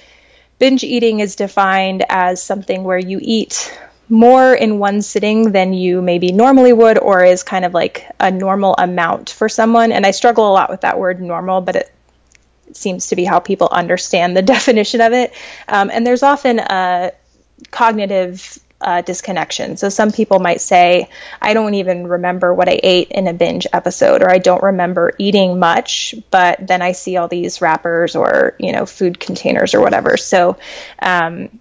binge eating is defined as something where you eat more in one sitting than you maybe normally would, or is kind of like a normal amount for someone. And I struggle a lot with that word normal, but it seems to be how people understand the *laughs* definition of it. Um, and there's often a cognitive uh, disconnection. So some people might say, I don't even remember what I ate in a binge episode, or I don't remember eating much, but then I see all these wrappers or, you know, food containers or whatever. So, um,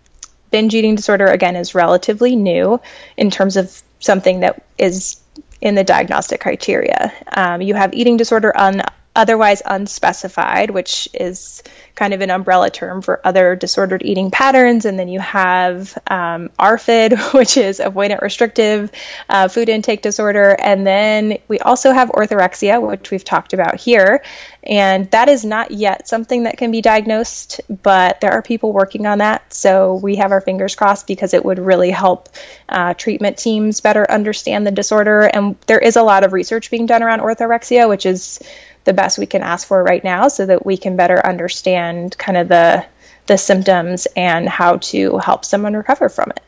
binge eating disorder, again, is relatively new in terms of something that is in the diagnostic criteria. Um, you have eating disorder un- otherwise unspecified, which is kind of an umbrella term for other disordered eating patterns. And then you have um, ARFID, *laughs* which is avoidant restrictive uh, food intake disorder. And then we also have orthorexia, which we've talked about here. And that is not yet something that can be diagnosed, but there are people working on that. So we have our fingers crossed because it would really help uh, treatment teams better understand the disorder. And there is a lot of research being done around orthorexia, which is the best we can ask for right now so that we can better understand kind of the the symptoms and how to help someone recover from it.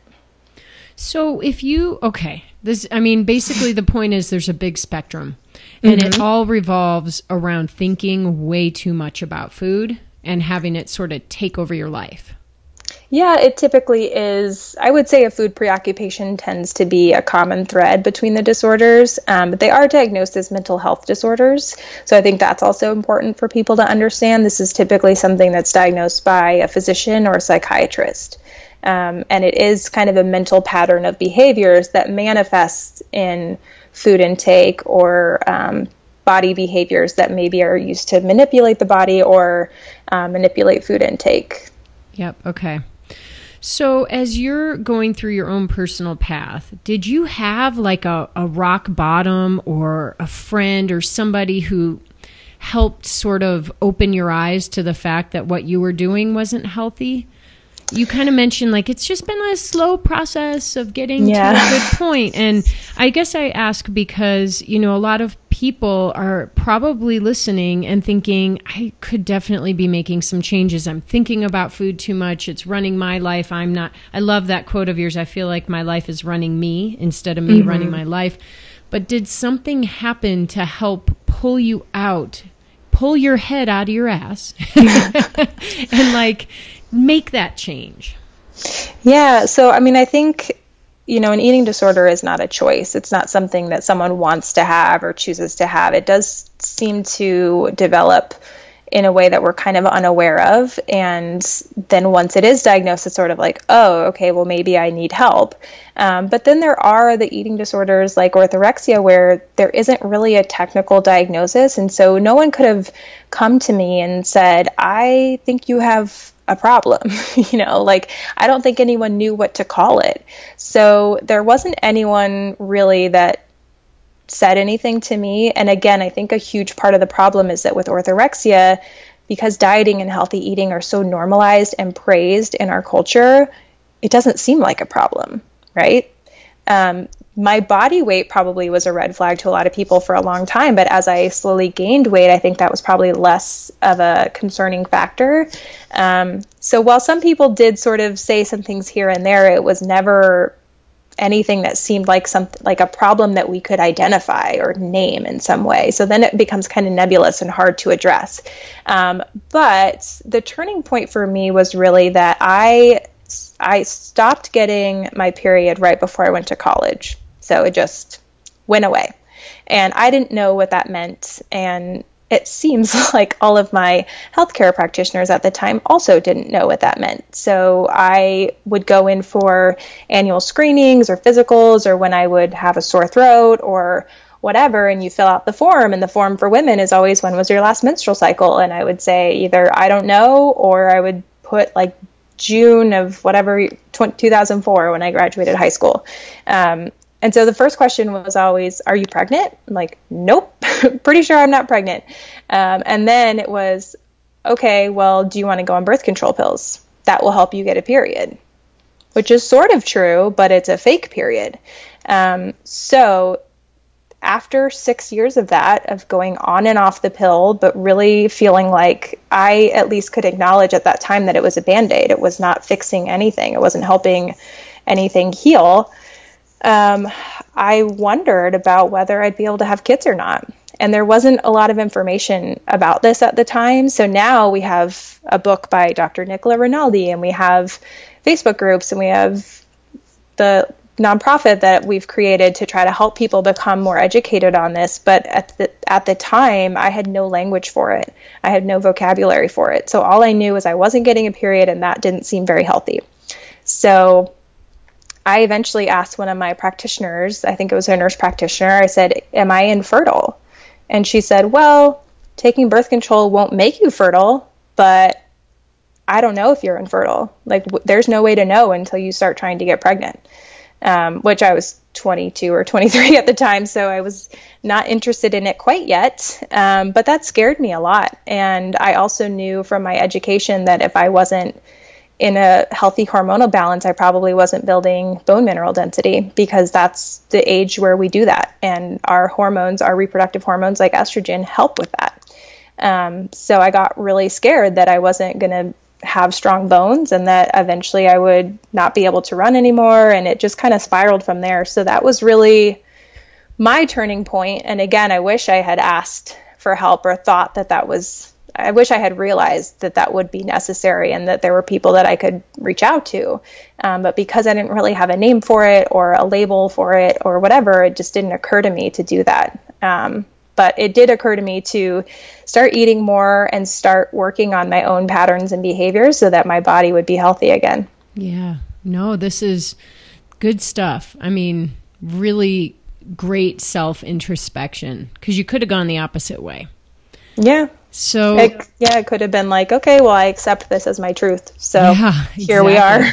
So if you okay, this I mean basically the point is there's a big spectrum and mm-hmm. it all revolves around thinking way too much about food and having it sort of take over your life. Yeah, it typically is. I would say a food preoccupation tends to be a common thread between the disorders, um, but they are diagnosed as mental health disorders. So I think that's also important for people to understand. This is typically something that's diagnosed by a physician or a psychiatrist. Um, and it is kind of a mental pattern of behaviors that manifests in food intake or um, body behaviors that maybe are used to manipulate the body or uh, manipulate food intake. Yep. Okay. So, as you're going through your own personal path, did you have like a, a rock bottom or a friend or somebody who helped sort of open your eyes to the fact that what you were doing wasn't healthy? you kind of mentioned like it's just been a slow process of getting yeah. to a good point and i guess i ask because you know a lot of people are probably listening and thinking i could definitely be making some changes. I'm thinking about food too much. It's running my life. I'm not i love that quote of yours. I feel like my life is running me instead of me mm-hmm. running my life. But did something happen to help pull you out pull your head out of your ass *laughs* *laughs* and like make that change? Yeah, so I mean, I think you know, an eating disorder is not a choice. It's not something that someone wants to have or chooses to have. It does seem to develop in a way that we're kind of unaware of. And then once it is diagnosed, it's sort of like, oh, okay, well, maybe I need help. Um, but then there are the eating disorders like orthorexia where there isn't really a technical diagnosis. And so no one could have come to me and said, I think you have a problem. *laughs* you know, like I don't think anyone knew what to call it. So there wasn't anyone really that said anything to me. And again, I think a huge part of the problem is that with orthorexia, because dieting and healthy eating are so normalized and praised in our culture, it doesn't seem like a problem, right? Um, my body weight probably was a red flag to a lot of people for a long time, but as I slowly gained weight, I think that was probably less of a concerning factor. Um, so while some people did sort of say some things here and there, it was never anything that seemed like something like a problem that we could identify or name in some way. So then it becomes kind of nebulous and hard to address. Um, but the turning point for me was really that I I stopped getting my period right before I went to college. So it just went away. And I didn't know what that meant. And it *laughs* seems like all of my healthcare practitioners at the time also didn't know what that meant. So I would go in for annual screenings or physicals, or when I would have a sore throat or whatever, and you fill out the form. And the form for women is always when was your last menstrual cycle? And I would say either I don't know, or I would put like June of whatever 2004 when I graduated high school. Um, and so the first question was always, Are you pregnant? I'm like, Nope, *laughs* pretty sure I'm not pregnant. Um, and then it was, Okay, well, do you want to go on birth control pills? That will help you get a period, which is sort of true, but it's a fake period. Um, so after six years of that, of going on and off the pill, but really feeling like I at least could acknowledge at that time that it was a band aid. It was not fixing anything, it wasn't helping anything heal um, I wondered about whether I'd be able to have kids or not. And there wasn't a lot of information about this at the time. So now we have a book by Dr. Nicola Rinaldi, and we have Facebook groups, and we have the nonprofit that we've created to try to help people become more educated on this. But at the at the time, I had no language for it. I had no vocabulary for it. So all I knew was I wasn't getting a period, and that didn't seem very healthy. So I eventually asked one of my practitioners, I think it was a nurse practitioner, I said, Am I infertile? And she said, Well, taking birth control won't make you fertile, but I don't know if you're infertile. Like, w- there's no way to know until you start trying to get pregnant, um, which I was 22 or 23 at the time, so I was not interested in it quite yet. Um, but that scared me a lot. And I also knew from my education that if I wasn't in a healthy hormonal balance, I probably wasn't building bone mineral density because that's the age where we do that. And our hormones, our reproductive hormones like estrogen, help with that. Um, so I got really scared that I wasn't going to have strong bones and that eventually I would not be able to run anymore. And it just kind of spiraled from there. So that was really my turning point. And again, I wish I had asked for help or thought that that was I wish I had realized that that would be necessary and that there were people that I could reach out to. Um, but because I didn't really have a name for it or a label for it or whatever, it just didn't occur to me to do that. Um, but it did occur to me to start eating more and start working on my own patterns and behaviors so that my body would be healthy again. Yeah. No, this is good stuff. I mean, really great self introspection because you could have gone the opposite way. Yeah. So it, yeah, it could have been like, okay, well, I accept this as my truth. So yeah, here we are.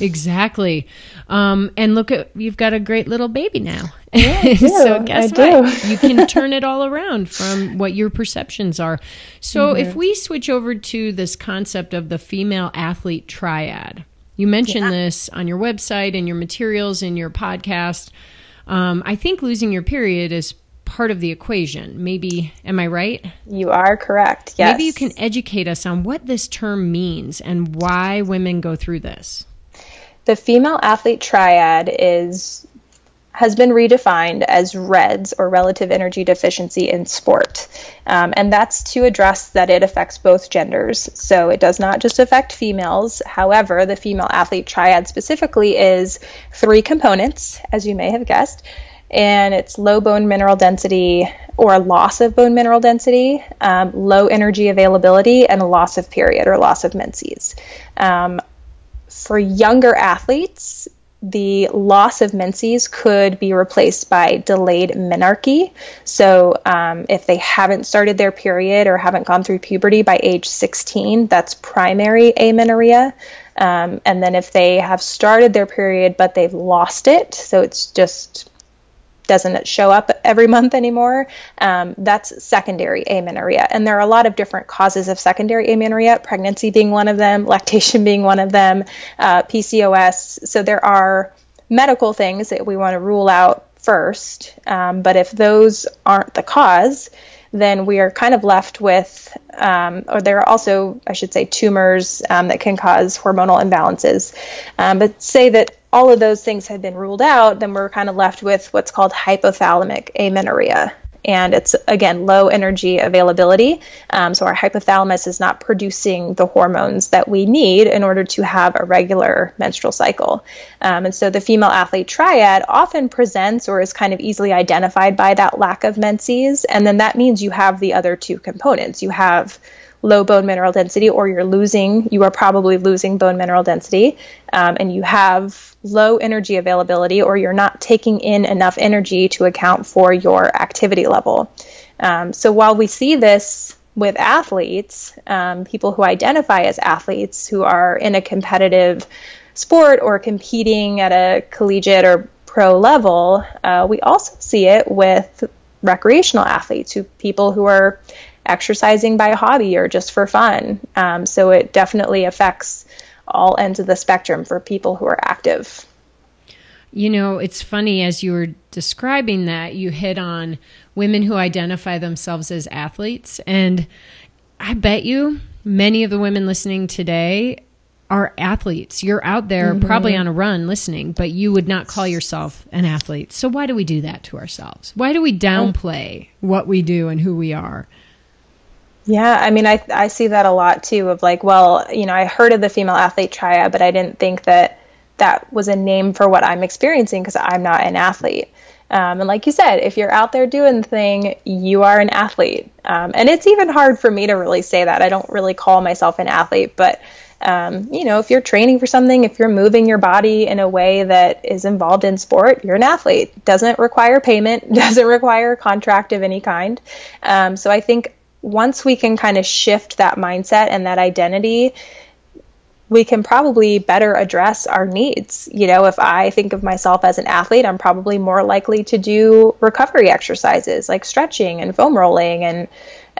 exactly. *laughs* Um, and look at you've got a great little baby now. Yeah, *laughs* so guess I what? you can turn it all around from what your perceptions are. So mm-hmm. if we switch over to this concept of the female athlete triad, you mentioned yeah. this on your website and your materials in your podcast. Um, I think losing your period is part of the equation. Maybe, am I right? You are correct. Yes. Maybe you can educate us on what this term means and why women go through this. The female athlete triad is has been redefined as REDS or relative energy deficiency in sport. Um, and that's to address that it affects both genders. So it does not just affect females. However, the female athlete triad specifically is three components, as you may have guessed and it's low bone mineral density or loss of bone mineral density, um, low energy availability, and loss of period or loss of menses. Um, for younger athletes, the loss of menses could be replaced by delayed menarche. So, um, if they haven't started their period or haven't gone through puberty by age 16, that's primary amenorrhea. Um, and then if they have started their period but they've lost it, so it's just doesn't show up every month anymore, um, that's secondary amenorrhea. And there are a lot of different causes of secondary amenorrhea, pregnancy being one of them, lactation *laughs* being one of them, uh, PCOS. So there are medical things that we want to rule out first. Um, but if those aren't the cause, then we are kind of left with, um, or there are also, I should say, tumors um, that can cause hormonal imbalances. Um, but say that all of those things had been ruled out, then we're kind of left with what's called hypothalamic amenorrhea and it's again low energy availability. Um, so our hypothalamus is not producing the hormones that we need in order to have a regular menstrual cycle. Um, and so the female athlete triad often presents or is kind of easily identified by that lack of menses, and then that means you have the other two components. You have low bone mineral density, or you're losing, you are probably losing bone mineral density, um, and you have low energy availability, or you're not taking in enough energy to account for your activity level. Um, so while we see this with athletes, um, people who identify as athletes who are in a competitive sport or competing at a collegiate or pro level, uh, we also see it with recreational athletes, who people who are exercising by hobby or just for fun. Um, so it definitely affects all ends of the spectrum for people who are active. You know, it's funny as you were describing that, you hit on women who identify themselves as athletes. And I bet you many of the women listening today are athletes. You're out there mm-hmm. probably on a run listening, but you would not call yourself an athlete. So why do we do that to ourselves? Why do we downplay what we do and who we are? Yeah, I mean, I I see that a lot too. Of like, well, you know, I heard of the female athlete triad, but I didn't think that that was a name for what I'm experiencing because I'm not an athlete. Um, and like you said, if you're out there doing the thing, you are an athlete. Um, and it's even hard for me to really say that. I don't really call myself an athlete, but um, you know, if you're training for something, if you're moving your body in a way that is involved in sport, you're an athlete. Doesn't require payment, *laughs* doesn't require a contract of any kind. Um, so I think once we can kind of shift that mindset and that identity, we can probably better address our needs. You know, if I think of myself as an athlete, I'm probably more likely to do recovery exercises like stretching and foam rolling and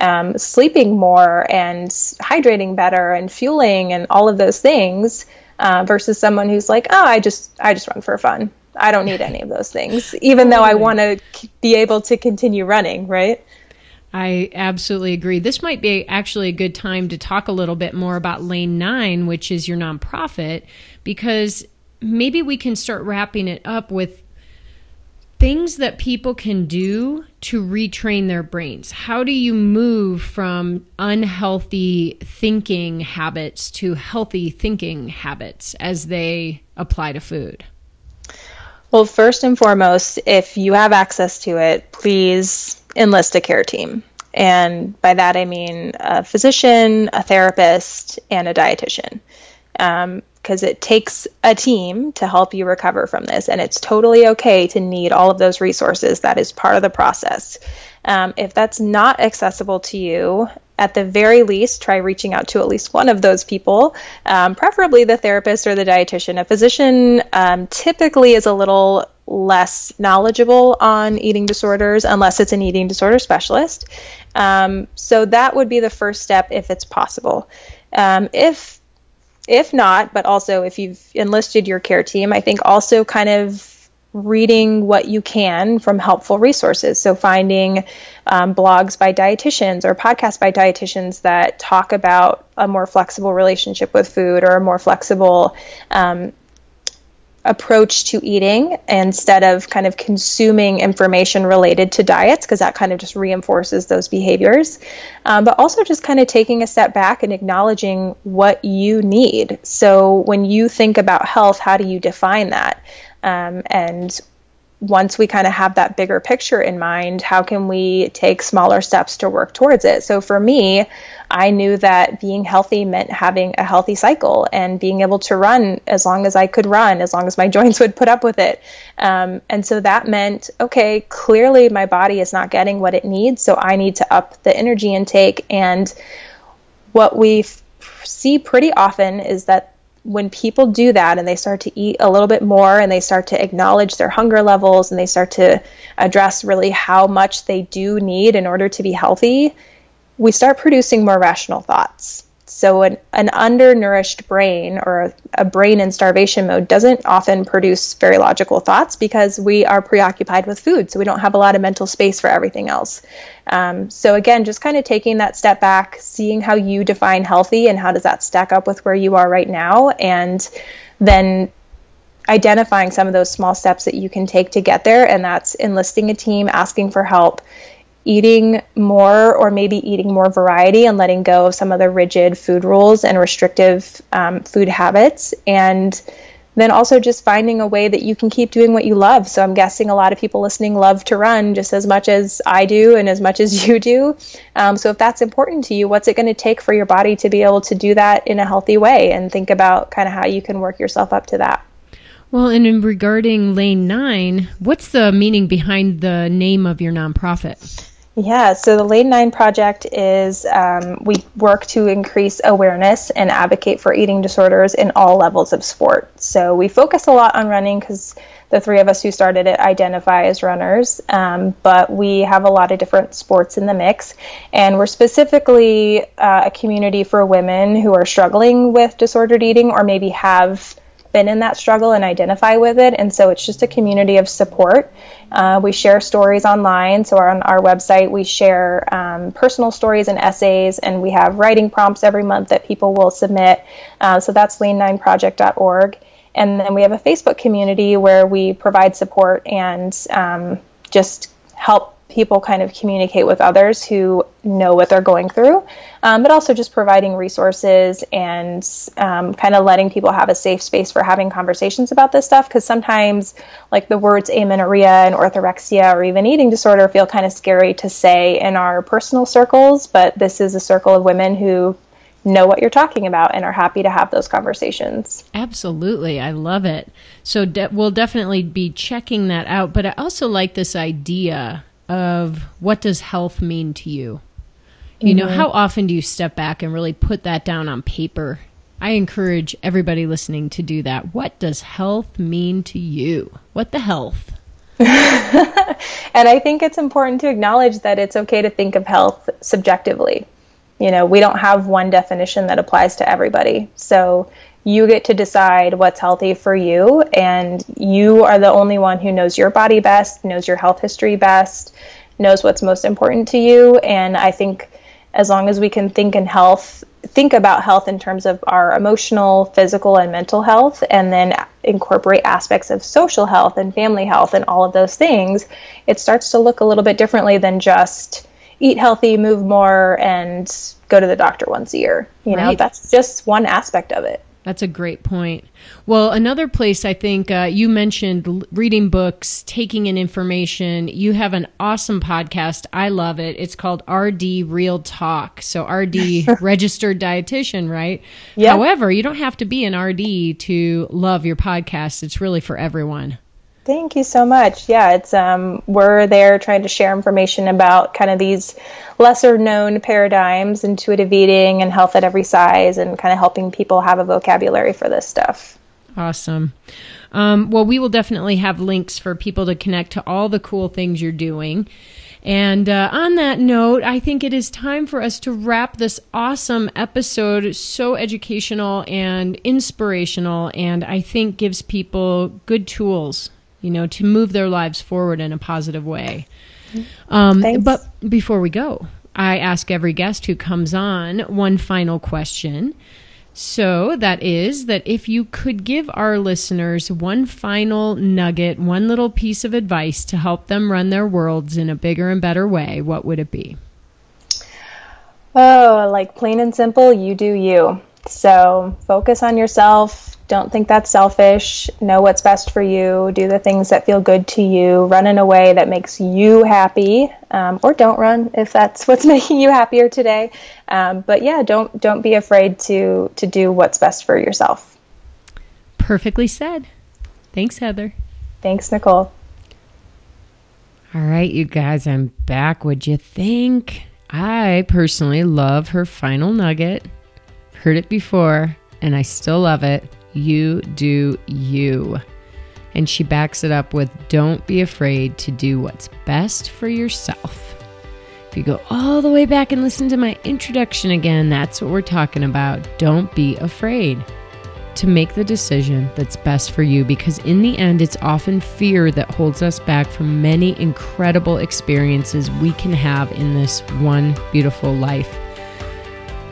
um, sleeping more and hydrating better and fueling and all of those things uh, versus someone who's like, oh, I just I just run for fun. I don't need any of those things, even though I *laughs* want to be able to continue running, right? I absolutely agree. This might be actually a good time to talk a little bit more about Lane 9, which is your nonprofit, because maybe we can start wrapping it up with things that people can do to retrain their brains. How do you move from unhealthy thinking habits to healthy thinking habits as they apply to food? Well, first and foremost, if you have access to it, please enlist a care team. And by that I mean a physician, a therapist, and a dietitian. Because um, it takes a team to help you recover from this. And it's totally okay to need all of those resources. That is part of the process. Um, if that's not accessible to you, at the very least, try reaching out to at least one of those people, um, preferably the therapist or the dietitian. A physician um, typically is a little less knowledgeable on eating disorders unless it's an eating disorder specialist. Um, so that would be the first step if it's possible. Um, if if not, but also if you've enlisted your care team, I think also kind of reading what you can from helpful resources. So, finding um, blogs by dietitians or podcasts by dietitians that talk about a more flexible relationship with food or a more flexible um, approach to eating instead of kind of consuming information related to diets because that kind of just reinforces those behaviors. Um, but also just kind of taking a step back and acknowledging what you need. So when you think about health, how do you define that? Um, and once we kind of have that bigger picture in mind, how can we take smaller steps to work towards it? So for me, I knew that being healthy meant having a healthy cycle and being able to run as long as I could run, as long as my *laughs* joints would put up with it. Um, and so that meant, okay, clearly my body is not getting what it needs, so I need to up the energy intake. And what we f- see pretty often is that when people do that and they start to eat a little bit more and they start to acknowledge their hunger levels and they start to address really how much they do need in order to be healthy, we start producing more rational thoughts. So, an, an undernourished brain or a brain in starvation mode doesn't often produce very logical thoughts because we are preoccupied with food. So, we don't have a lot of mental space for everything else. Um, so, again, just kind of taking that step back, seeing how you define healthy and how does that stack up with where you are right now, and then identifying some of those small steps that you can take to get there. And that's enlisting a team, asking for help eating more or maybe eating more variety and letting go of some of the rigid food rules and restrictive um, food habits. And then also just finding a way that you can keep doing what you love. So i'm guessing a lot of people listening love to run just as much as i do and as much as *laughs* you do. Um, so if that's important to you what's it going to take for your body to be able to do that in a healthy way? And think about kind of how you can work yourself up to that. Well, and in regarding Lane 9, what's the meaning behind the name of your nonprofit? Yeah, so the Lane 9 Project is um, we work to increase awareness and advocate for eating disorders in all levels of sport. So we focus a lot on running because the three of us who started it identify as runners, um, but we have a lot of different sports in the mix. And we're specifically uh, a community for women who are struggling with disordered eating or maybe have been in that struggle and identify with it. And so it's just a community of support. Uh, we share stories online. So on our website, we share um, personal stories and essays, and we have writing prompts every month that people will submit. Uh, so that's lane9project.org. And then we have a Facebook community where we provide support and um, just help people kind of communicate with others who know what they're going through, um, but also just providing resources and um, kind of letting people have a safe space for having conversations about this stuff. Because sometimes, like the words amenorrhea and orthorexia or even eating disorder feel kind of scary to say in our personal circles, but this is a circle of women who know what you're talking about and are happy to have those conversations. Absolutely. I love it. So de- we'll definitely be checking that out. But I also like this idea of what does health mean to you? You mm-hmm. know, how often do you step back and really put that down on paper? I encourage everybody listening to do that. What does health mean to you? What the health? *laughs* and I think it's important to acknowledge that it's okay to think of health subjectively. You know, we don't have one definition that applies to everybody. So you get to decide what's healthy for you, and you are the only one who knows your body best, knows your health history best, knows what's most important to you. And I think as long as we can think in health, think about health in terms of our emotional, physical, and mental health, and then incorporate aspects of social health and family health and all of those things, it starts to look a little bit differently than just eat healthy, move more, and go to the doctor once a year. You know, that's just one aspect of it. That's a great point. Well, another place I think uh, you mentioned reading books, taking in information. You have an awesome podcast. I love it. It's called RD Real Talk. So, RD, *laughs* registered dietitian, right? Yeah. However, you don't have to be an RD to love your podcast. It's really for everyone. Thank you so much. Yeah, it's um, we're there trying to share information about kind of these lesser known paradigms, intuitive eating, and health at every size, and kind of helping people have a vocabulary for this stuff. Awesome. Um, well, we will definitely have links for people to connect to all the cool things you're doing. And uh, on that note, I think it is time for us to wrap this awesome episode. So educational and inspirational, and I think gives people good tools you know, to move their lives forward in a positive way. Um, but before we go, I ask every guest who comes on one final question. So that is that if you could give our listeners one final nugget, one little piece of advice to help them run their worlds in a bigger and better way, what would it be? Oh, like plain and simple, you do you. So focus on yourself, don't think that's selfish. Know what's best for you. Do the things that feel good to you. Run in a way that makes you happy, um, or don't run if that's *laughs* what's making you happier today. Um, but yeah, don't don't be afraid to to do what's best for yourself. Perfectly said. Thanks, Heather. Thanks, Nicole. All right, you guys, I'm back. What'd you think? I personally love her final nugget. Heard it before, and I still love it. You do you. And she backs it up with don't be afraid to do what's best for yourself. If you go all the way back and listen to my introduction again, that's what we're talking about. Don't be afraid to make the decision that's best for you because, in the end, it's often fear that holds us back from many incredible experiences we can have in this one beautiful life.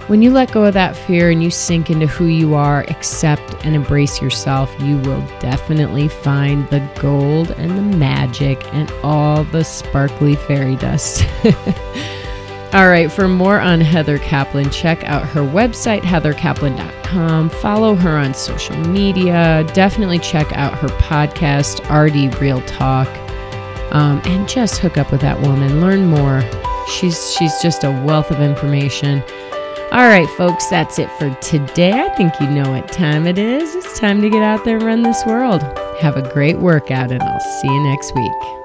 When you let go of that fear and you sink into who you are, accept and embrace yourself, you will definitely find the gold and the magic and all the sparkly fairy dust. *laughs* All right, for more on Heather Caplan, check out her website, heathercaplan.com. Follow her on social media. Definitely check out her podcast, RD Real Talk. Um, and just hook up with that woman. Learn more. She's she's just a wealth of information. All right, folks, that's it for today. I think you know what time it is. It's time to get out there and run this world. Have a great workout, and I'll see you next week.